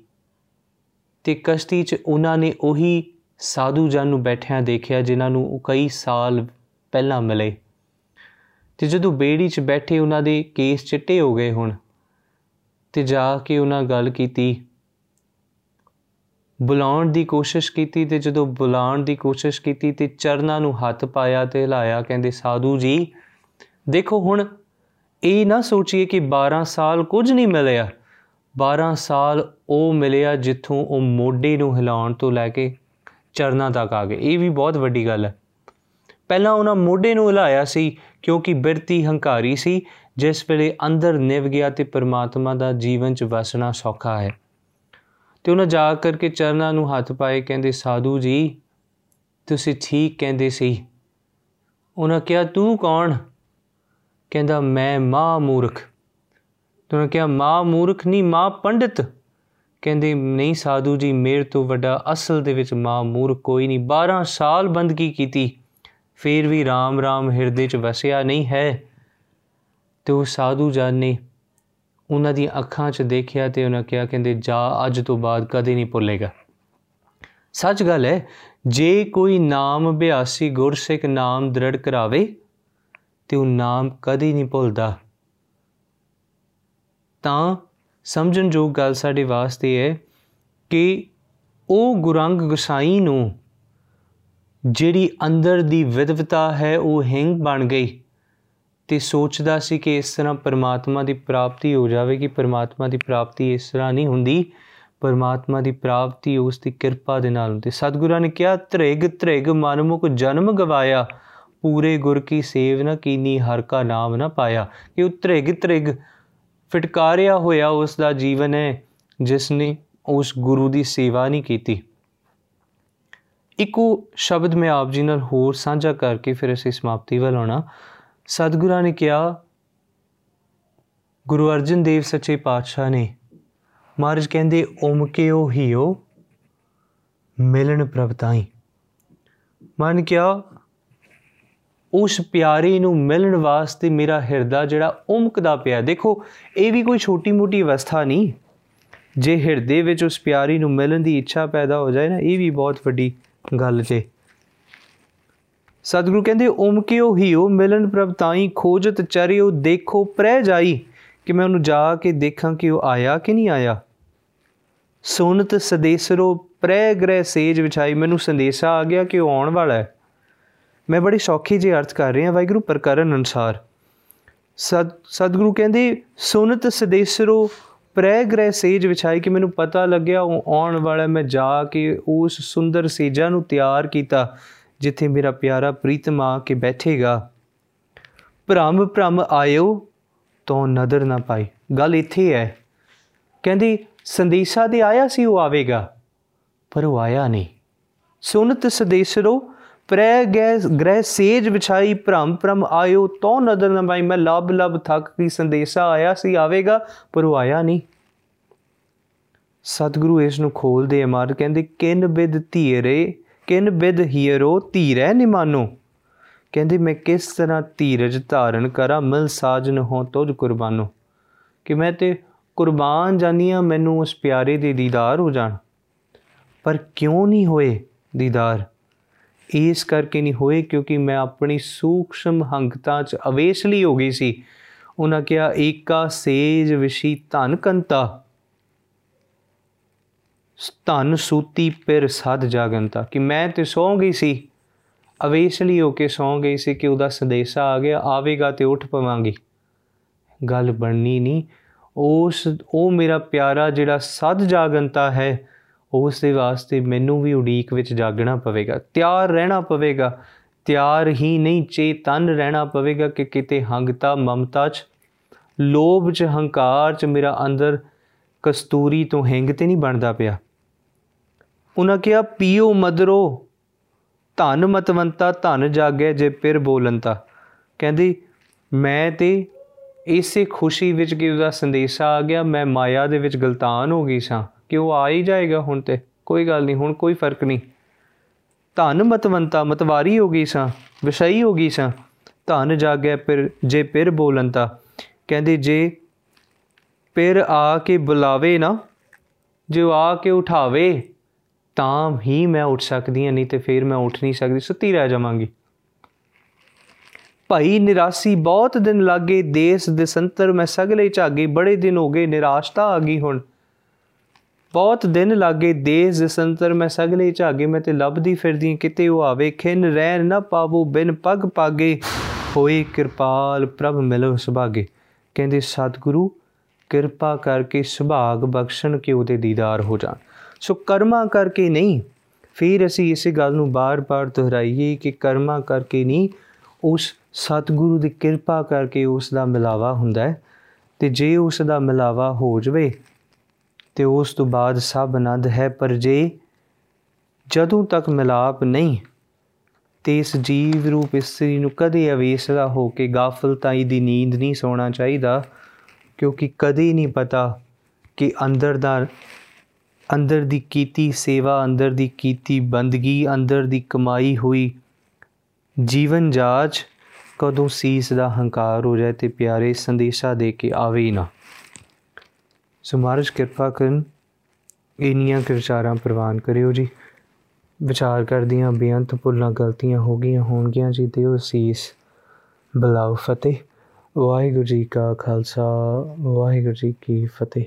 ਤੇ ਕਸ਼ਤੀ 'ਚ ਉਹਨਾਂ ਨੇ ਉਹੀ ਸਾਧੂ ਜਨ ਨੂੰ ਬੈਠਿਆਂ ਦੇਖਿਆ ਜਿਨ੍ਹਾਂ ਨੂੰ ਉਹ ਕਈ ਸਾਲ ਪਹਿਲਾਂ ਮਿਲੇ। ਤੇ ਜਦੋਂ ਬੇੜੀ 'ਚ ਬੈਠੇ ਉਹਨਾਂ ਦੇ ਕੇਸ ਚਿੱਟੇ ਹੋ ਗਏ ਹੁਣ ਤੇ ਜਾ ਕੇ ਉਹਨਾਂ ਗੱਲ ਕੀਤੀ, ਬੁਲਾਉਣ ਦੀ ਕੋਸ਼ਿਸ਼ ਕੀਤੀ ਤੇ ਜਦੋਂ ਬੁਲਾਉਣ ਦੀ ਕੋਸ਼ਿਸ਼ ਕੀਤੀ ਤੇ ਚਰਨਾਂ ਨੂੰ ਹੱਥ ਪਾਇਆ ਤੇ ਹਿਲਾਇਆ, ਕਹਿੰਦੇ, ਸਾਧੂ ਜੀ, ਦੇਖੋ ਹੁਣ, ਇਹ ਨਾ ਸੋਚੀਏ ਕਿ 12 ਸਾਲ ਕੁਝ ਨਹੀਂ ਮਿਲਿਆ। 12 ਸਾਲ ਉਹ ਮਿਲਿਆ ਜਿੱਥੋਂ ਉਹ ਮੋਢੇ ਨੂੰ ਹਿਲਾਉਣ ਤੋਂ ਲੈ ਕੇ ਚਰਨਾਂ ਤੱਕ ਆ ਗਏ। ਇਹ ਵੀ ਬਹੁਤ ਵੱਡੀ ਗੱਲ ਹੈ। ਪਹਿਲਾਂ ਉਹਨਾਂ ਮੋਢੇ ਨੂੰ ਹਿਲਾਇਆ ਸੀ ਕਿਉਂਕਿ ਬਿਰਤੀ ਹੰਕਾਰੀ ਸੀ, ਜਿਸ ਵੇਲੇ ਅੰਦਰ ਨਿਵ ਗਿਆ ਤੇ ਪਰਮਾਤਮਾ ਦਾ ਜੀਵਨ 'ਚ ਵਸਣਾ ਸੌਖਾ ਹੈ। ਤੇ ਉਹਨਾਂ ਜਾ ਕਰਕੇ ਚਰਨਾਂ ਨੂੰ ਹੱਥ ਪਾਏ, ਕਹਿੰਦੇ, ਸਾਧੂ ਜੀ, ਤੁਸੀਂ ਠੀਕ ਕਹਿੰਦੇ ਸੀ। ਉਹਨਾਂ ਕਿਹਾ, ਤੂੰ ਕੌਣ? ਕਹਿੰਦਾ, ਮੈਂ ਮਾਂ ਮੂਰਖ ਤੂੰ ਕਿਹਾ, ਮਾਂ ਮੂਰਖ ਨਹੀਂ ਮਾਂ ਪੰਡਿਤ। ਕਹਿੰਦੇ, ਨਹੀਂ ਸਾਧੂ ਜੀ, ਮੇਰੇ ਤੋਂ ਵੱਡਾ ਅਸਲ ਦੇ ਵਿੱਚ ਮਾਂ ਮੂਰਖ ਕੋਈ ਨਹੀਂ 12 ਸਾਲ ਬੰਦਗੀ ਕੀਤੀ। ਫਿਰ ਵੀ RAM RAM ਹਿਰਦੇ 'ਚ ਵਸਿਆ ਨਹੀਂ ਹੈ। ਤੇ ਉਹ ਸਾਧੂ ਜਨ ਨੇ ਉਹਨਾਂ ਦੀਆਂ ਅੱਖਾਂ 'ਚ ਦੇਖਿਆ ਤੇ ਉਹਨਾਂ ਕਿਹਾ, ਕਹਿੰਦੇ, ਜਾ ਅੱਜ ਤੋਂ ਬਾਅਦ ਕਦੇ ਨਹੀਂ ਭੁੱਲੇਗਾ। ਸੱਚ ਗੱਲ ਹੈ, ਜੇ ਕੋਈ ਨਾਮ ਅਭਿਆਸੀ ਗੁਰਸਿੱਖ ਨਾਮ ਦ੍ਰਿੜ ਕਰਾਵੇ, ਤੇ ਉਹ ਨਾਮ ਕਦੇ ਨਹੀਂ ਭੁੱਲਦਾ। ਤਾਂ ਸਮਝਣ ਜੋ ਗੱਲ ਸਾਡੇ ਵਾਸਤੇ ਹੈ ਕਿ ਉਹ ਗੁਰੰਗ ਗਸਾਈ ਨੂੰ ਜਿਹੜੀ ਅੰਦਰ ਦੀ ਵਿਦਵਤਾ ਹੈ, ਉਹ ਹਿੰਗ ਬਣ ਗਈ ਤੇ ਸੋਚਦਾ ਸੀ ਕਿ ਇਸ ਤਰ੍ਹਾਂ ਪਰਮਾਤਮਾ ਦੀ ਪ੍ਰਾਪਤੀ ਹੋ ਜਾਵੇਗੀ। ਪਰਮਾਤਮਾ ਦੀ ਪ੍ਰਾਪਤੀ ਇਸ ਤਰ੍ਹਾਂ ਨਹੀਂ ਹੁੰਦੀ। ਪਰਮਾਤਮਾ ਦੀ ਪ੍ਰਾਪਤੀ ਉਸ ਦੀ ਕਿਰਪਾ ਦੇ ਨਾਲ ਹੁੰਦੀ। ਸਤਿਗੁਰਾਂ ਨੇ ਕਿਹਾ ਤ੍ਰਿਗ ਤ੍ਰਿਗ ਮਨਮੁਖ ਜਨਮ ਗਵਾਇਆ। ਪੂਰੇ ਗੁਰ ਕੀ ਸੇਵ ਨਾ ਕੀਨੀ, ਹਰ ਕਾ ਨਾਮ ਨਾ ਪਾਇਆ। ਕਿ ਉਹ ਤ੍ਰਿਗ ਤ੍ਰਿਗ ਫਟਕਾਰਿਆ ਹੋਇਆ ਉਸ ਦਾ ਜੀਵਨ ਹੈ ਜਿਸ ਨੇ ਉਸ ਗੁਰੂ ਦੀ ਸੇਵਾ ਨਹੀਂ ਕੀਤੀ। ਇੱਕੋ ਸ਼ਬਦ ਮੈਂ ਆਪ ਜੀ ਨਾਲ ਹੋਰ ਸਾਂਝਾ ਕਰਕੇ ਫਿਰ ਅਸੀਂ ਸਮਾਪਤੀ ਵੱਲ ਆਉਣਾ। ਸਤਿਗੁਰਾਂ ਨੇ ਕਿਹਾ, ਗੁਰੂ ਅਰਜਨ ਦੇਵ ਸੱਚੇ ਪਾਤਸ਼ਾਹ ਨੇ, ਮਹਾਰਾਜ ਕਹਿੰਦੇ ਓਮਕਿਓ ਹੀਓ? ਮਿਲਣ ਪ੍ਰਭਤਾਈ ਮਨ ਕਿਹਾ ਉਸ ਪਿਆਰੇ ਨੂੰ ਮਿਲਣ ਵਾਸਤੇ ਮੇਰਾ ਹਿਰਦਾ ਜਿਹੜਾ ਉਮਕਦਾ ਪਿਆ ਦੇਖੋ, ਇਹ ਵੀ ਕੋਈ ਛੋਟੀ ਮੋਟੀ ਅਵਸਥਾ ਨਹੀਂ। ਜੇ ਹਿਰਦੇ ਵਿੱਚ ਉਸ ਪਿਆਰੀ ਨੂੰ ਮਿਲਣ ਦੀ ਇੱਛਾ ਪੈਦਾ ਹੋ ਜਾਏ ਨਾ, ਇਹ ਵੀ ਬਹੁਤ ਵੱਡੀ ਗੱਲ ਜੇ। ਸਤਿਗੁਰੂ ਕਹਿੰਦੇ, ਉਮਕਿਓ ਹੀਓ ਮਿਲਨ ਪ੍ਰਭ ਤਾਈ ਖੋਜਤ ਚਰਿਓ, ਦੇਖੋ ਪ੍ਰਹਿ ਜਾਈ ਕਿ ਮੈਂ ਉਹਨੂੰ ਜਾ ਕੇ ਦੇਖਾਂ ਕਿ ਉਹ ਆਇਆ ਕਿ ਨਹੀਂ ਆਇਆ। ਸੁਨਤ ਸਦੇਸਰੋ, ਪ੍ਰਹਿ ਗ੍ਰਹਿ ਸੇਜ ਵਿਛਾਈ, ਮੈਨੂੰ ਸੰਦੇਸ਼ਾ ਆ ਗਿਆ ਕਿ ਉਹ ਆਉਣ ਵਾਲਾ ਹੈ। ਮੈਂ ਬੜੀ ਸੌਖੀ ਜੀ ਅਰਥ ਕਰ ਰਿਹਾ ਵਾਹਿਗੁਰੂ ਪ੍ਰਕਰਨ ਅਨੁਸਾਰ। ਸਦ, ਸਤਿਗੁਰੂ ਕਹਿੰਦੇ, ਸੁਨਤ ਸਦੇਸਰੋ ਪ੍ਰੈ ਗ੍ਰਹਿ ਸੇਜ ਵਿਛਾਈ ਕਿ ਮੈਨੂੰ ਪਤਾ ਲੱਗਿਆ ਉਹ ਆਉਣ ਵਾਲਾ ਮੈਂ ਜਾ ਕੇ ਉਸ ਸੁੰਦਰ ਸੇਜਾਂ ਨੂੰ ਤਿਆਰ ਕੀਤਾ, ਜਿੱਥੇ ਮੇਰਾ ਪਿਆਰਾ ਪ੍ਰੀਤਮ ਆ ਕੇ ਬੈਠੇਗਾ। ਭ੍ਰਮ ਭ੍ਰਮ ਆਇਓ ਤੋਂ ਨਦਰ ਨਾ ਪਾਈ। ਗੱਲ ਇੱਥੇ ਹੈ। ਕਹਿੰਦੀ, ਸੰਦੇਸ਼ਾ ਦੇ ਆਇਆ ਸੀ ਉਹ ਆਵੇਗਾ, ਪਰ ਉਹ ਆਇਆ ਨਹੀਂ। ਸੁਨਤ ਸਦੇਸਰੋ ਪ੍ਰੈ ਗ੍ਰਹਿ ਸੇਜ ਵਿਛਾਈ ਭ੍ਰਮ ਭ੍ਰਮ ਆਇਓ, ਤੋਂ ਨਦਰ ਨਾ ਪਾਈ ਮੈਂ ਲਬ ਲਬ ਥੱਕ ਕੀ ਸੰਦੇਸ਼ਾ ਆਇਆ ਸੀ, ਆਵੇਗਾ, ਪਰ ਉਹ ਆਇਆ ਨਹੀਂ। ਸਤਿਗੁਰੂ ਇਸ ਨੂੰ ਖੋਲਦੇ ਅਮਰ, ਕਹਿੰਦੇ, ਕਿਨ ਬਿਦ ਧੀਰੇ, ਕਿਨ ਬਿਦ ਹੀਰੋ, ਧੀਰੈ ਨਿਮਾਨੋ ਕਹਿੰਦੇ, ਮੈਂ ਕਿਸ ਤਰ੍ਹਾਂ ਧੀਰਜ ਧਾਰਨ ਕਰਾਂ, ਮਿਲ ਸਾਜਨ ਹੋ ਤੁਝ ਕੁਰਬਾਨੋ? ਕਿ ਮੈਂ ਤੇ ਕੁਰਬਾਨ ਜਾਨੀਆਂ, ਮੈਨੂੰ ਉਸ ਪਿਆਰੇ ਦੇ ਦੀਦਾਰ ਹੋ ਜਾਣ। ਪਰ ਕਿਉਂ ਨਹੀਂ ਹੋਏ ਦੀਦਾਰ? ਇਸ ਕਰਕੇ ਨਹੀਂ ਹੋਏ ਕਿਉਂਕਿ ਮੈਂ ਆਪਣੀ ਸੂਖਸ਼ਮ ਹੰਗਤਾ ਚ ਅਵੇਸ਼ਲੀ ਹੋ ਗਈ ਸੀ। ਉਹਨਾਂ ਕਿਹਾ, ਏਕਾ ਸੇਜ ਵਿਸ਼ੀ ਧਨ ਕੰਤਾ। ਧਨ ਸੂਤੀ ਪਿਰ ਸਦ ਜਾਗੰਤਾ। ਕਿ ਮੈਂ ਤੇ ਸੌਂ ਗਈ ਸੀ। ਅਵੇਸ਼ਲੀ ਹੋ ਕੇ ਸੌਂ ਗਈ ਸੀ ਕਿ ਉਹਦਾ ਸੰਦੇਸ਼ਾ ਆ ਗਿਆ, ਆਵੇਗਾ ਤੇ ਉੱਠ ਪਵਾਂਗੀ। ਗੱਲ ਬਣਨੀ ਨਹੀਂ। ਉਸ, ਉਹ ਮੇਰਾ ਪਿਆਰਾ ਜਿਹੜਾ ਸਦ ਜਾਗੰਤਾ ਹੈ ਉਸ ਦੇ ਵਾਸਤੇ ਮੈਨੂੰ ਵੀ ਉਡੀਕ ਵਿੱਚ ਜਾਗਣਾ ਪਵੇਗਾ। ਤਿਆਰ ਰਹਿਣਾ ਪਵੇਗਾ। ਤਿਆਰ ਹੀ ਨਹੀਂ, ਚੇਤਨ ਰਹਿਣਾ ਪਵੇਗਾ ਕਿ ਕਿਤੇ ਹੰਗਤਾ, ਮਮਤਾ ਚ, ਲੋਭ ਚ, ਹੰਕਾਰ ਚ ਮੇਰਾ ਅੰਦਰ ਕਸਤੂਰੀ ਤੋਂ ਹਿੰਗ ਤੇ ਨਹੀਂ ਬਣਦਾ ਪਿਆ। ਉਹਨਾਂ ਕਿਹਾ, ਪੀਓ, ਮਦਰੋ। ਧਨ ਮਤਵੰਤਾ, ਧਨ ਜਾਗੇ ਜੇ ਪਿਰ ਬੋਲੰਤਾ। ਕਹਿੰਦੀ, ਮੈਂ ਤੇ ਇਸੇ ਖੁਸ਼ੀ ਵਿੱਚ ਕਿ ਉਹਦਾ ਸੰਦੇਸ਼ਾ ਆ ਗਿਆ, ਮੈਂ ਮਾਇਆ ਦੇ ਵਿੱਚ ਗਲਤਾਨ ਹੋ ਗਈ ਸਾਂ। ਕਿ ਉਹ ਆ ਹੀ ਜਾਏਗਾ ਹੁਣ ਤੇ, ਕੋਈ ਗੱਲ ਨਹੀਂ, ਹੁਣ ਕੋਈ ਫ਼ਰਕ ਨਹੀਂ। ਧਨ ਮਤਵੰਤਾ ਮਤਵਾਰੀ ਹੋ ਗਈ ਸਾਂ, ਵਿਸ਼ਈ ਹੋ ਗਈ ਸਾਂ। ਧਨ ਜਾਗੇ ਫਿਰ, ਜੇ ਪਿਰ ਬੋਲੰਤਾ। ਕਹਿੰਦੇ ਜੇ ਪਿਰ ਆ ਕੇ ਬੁਲਾਵੇ ਨਾ, ਜੇ ਉਹ ਆ ਕੇ ਉਠਾਵੇ, ਤਾਂ ਹੀ ਮੈਂ ਉੱਠ ਸਕਦੀ ਹਾਂ, ਨਹੀਂ ਤੇ ਫਿਰ ਮੈਂ ਉੱਠ ਨਹੀਂ ਸਕਦੀ, ਸੁੱਤੀ ਰਹਿ ਜਾਵਾਂਗੀ। ਭਾਈ, ਨਿਰਾਸੀ ਬਹੁਤ ਦਿਨ ਲੱਗੇ, ਦੇਸ ਦੇ ਸੰਤਰ ਮੈਂ ਸਗਲੇ ਝਾਗੇ, ਬੜੇ ਦਿਨ ਹੋ ਗਏ ਨਿਰਾਸ਼ਤਾ ਆ ਗਈ ਹੁਣ। ਬਹੁਤ ਦਿਨ ਲੱਗੇ ਦੇਸ ਦੇ ਸੰਤਰ ਮੈਂ ਸਗਲੇ ਝਾਗੇ, ਮੈਂ ਤੇ ਲੱਭਦੀ ਫਿਰਦੀ ਕਿਤੇ ਉਹ ਆਵੇ, ਖਿੰਨ ਰਹਿ ਨਾ ਪਾਵੋ, ਬਿਨ ਪਗ ਪਾਗੇ। ਹੋਏ ਕਿਰਪਾਲ ਪ੍ਰਭ ਮਿਲੋ ਸੁਭਾਗੇ। ਕਹਿੰਦੇ, ਸਤਿਗੁਰੂ, ਕਿਰਪਾ ਕਰਕੇ ਸੁਭਾਗ ਬਖਸ਼ਣ ਕਿ ਉਹਦੇ ਦੀਦਾਰ ਹੋ ਜਾਣ। ਸੋ ਕਰਮਾ ਕਰਕੇ ਨਹੀਂ, ਫਿਰ ਅਸੀਂ ਇਸੇ ਗੱਲ ਨੂੰ ਬਾਰ-ਬਾਰ ਦੁਹਰਾਈਏ ਕਿ ਕਰਮਾ ਕਰਕੇ ਨਹੀਂ, ਉਸ ਸਤਿਗੁਰੂ ਦੀ ਕਿਰਪਾ ਕਰਕੇ ਉਸ ਦਾ ਮਿਲਾਵਾ ਹੁੰਦਾ ਹੈ। ਤੇ ਜੇ ਉਸ ਦਾ ਮਿਲਾਵਾ ਹੋ ਜਵੇ ਤੇ ਉਸ ਤੋਂ ਬਾਅਦ ਸਭ ਆਨੰਦ ਹੈ, ਪਰ ਜੇ ਜਦੋਂ ਤੱਕ ਮਿਲਾਪ ਨਹੀਂ, ਤੇ ਇਸ ਜੀਵ ਰੂਪ ਇਸਤਰੀ ਨੂੰ ਕਦੇ ਅਵੇਸਲਾ ਹੋ ਕੇ ਗਾਫਲਤਾਈ ਦੀ ਨੀਂਦ ਨਹੀਂ ਸੌਣਾ ਚਾਹੀਦਾ, ਕਿਉਂਕਿ ਕਦੇ ਨਹੀਂ ਪਤਾ ਕਿ ਅੰਦਰ ਦਾ, ਅੰਦਰ ਦੀ ਕੀਤੀ ਸੇਵਾ, ਅੰਦਰ ਦੀ ਕੀਤੀ ਬੰਦਗੀ, ਅੰਦਰ ਦੀ ਕਮਾਈ ਹੋਈ ਜੀਵਨ ਜਾਚ ਕਦੋਂ ਸੀਸ ਦਾ ਹੰਕਾਰ ਹੋ ਜਾਏ ਤੇ ਪਿਆਰੇ ਸੰਦੇਸ਼ਾ ਦੇ ਕੇ ਆਵੇ ਹੀ ਨਾ। ਸੋ ਮਹਾਰਾਜ ਕਿਰਪਾ ਕਰਨ ਇੰਨੀਆਂ ਕੁ ਵਿਚਾਰਾਂ ਪ੍ਰਵਾਨ ਕਰਿਓ ਜੀ। ਵਿਚਾਰ ਕਰਦੀਆਂ ਬੇਅੰਤ ਭੁੱਲਾਂ ਗਲਤੀਆਂ ਹੋ ਗਈਆਂ ਹੋਣਗੀਆਂ ਜੀ, ਦਿਓ ਸੀਸ ਬਲਾਉ ਫਤਿਹ। ਵਾਹਿਗੁਰੂ ਜੀ ਕਾ ਖਾਲਸਾ, ਵਾਹਿਗੁਰੂ ਜੀ ਕੀ ਫਤਿਹ।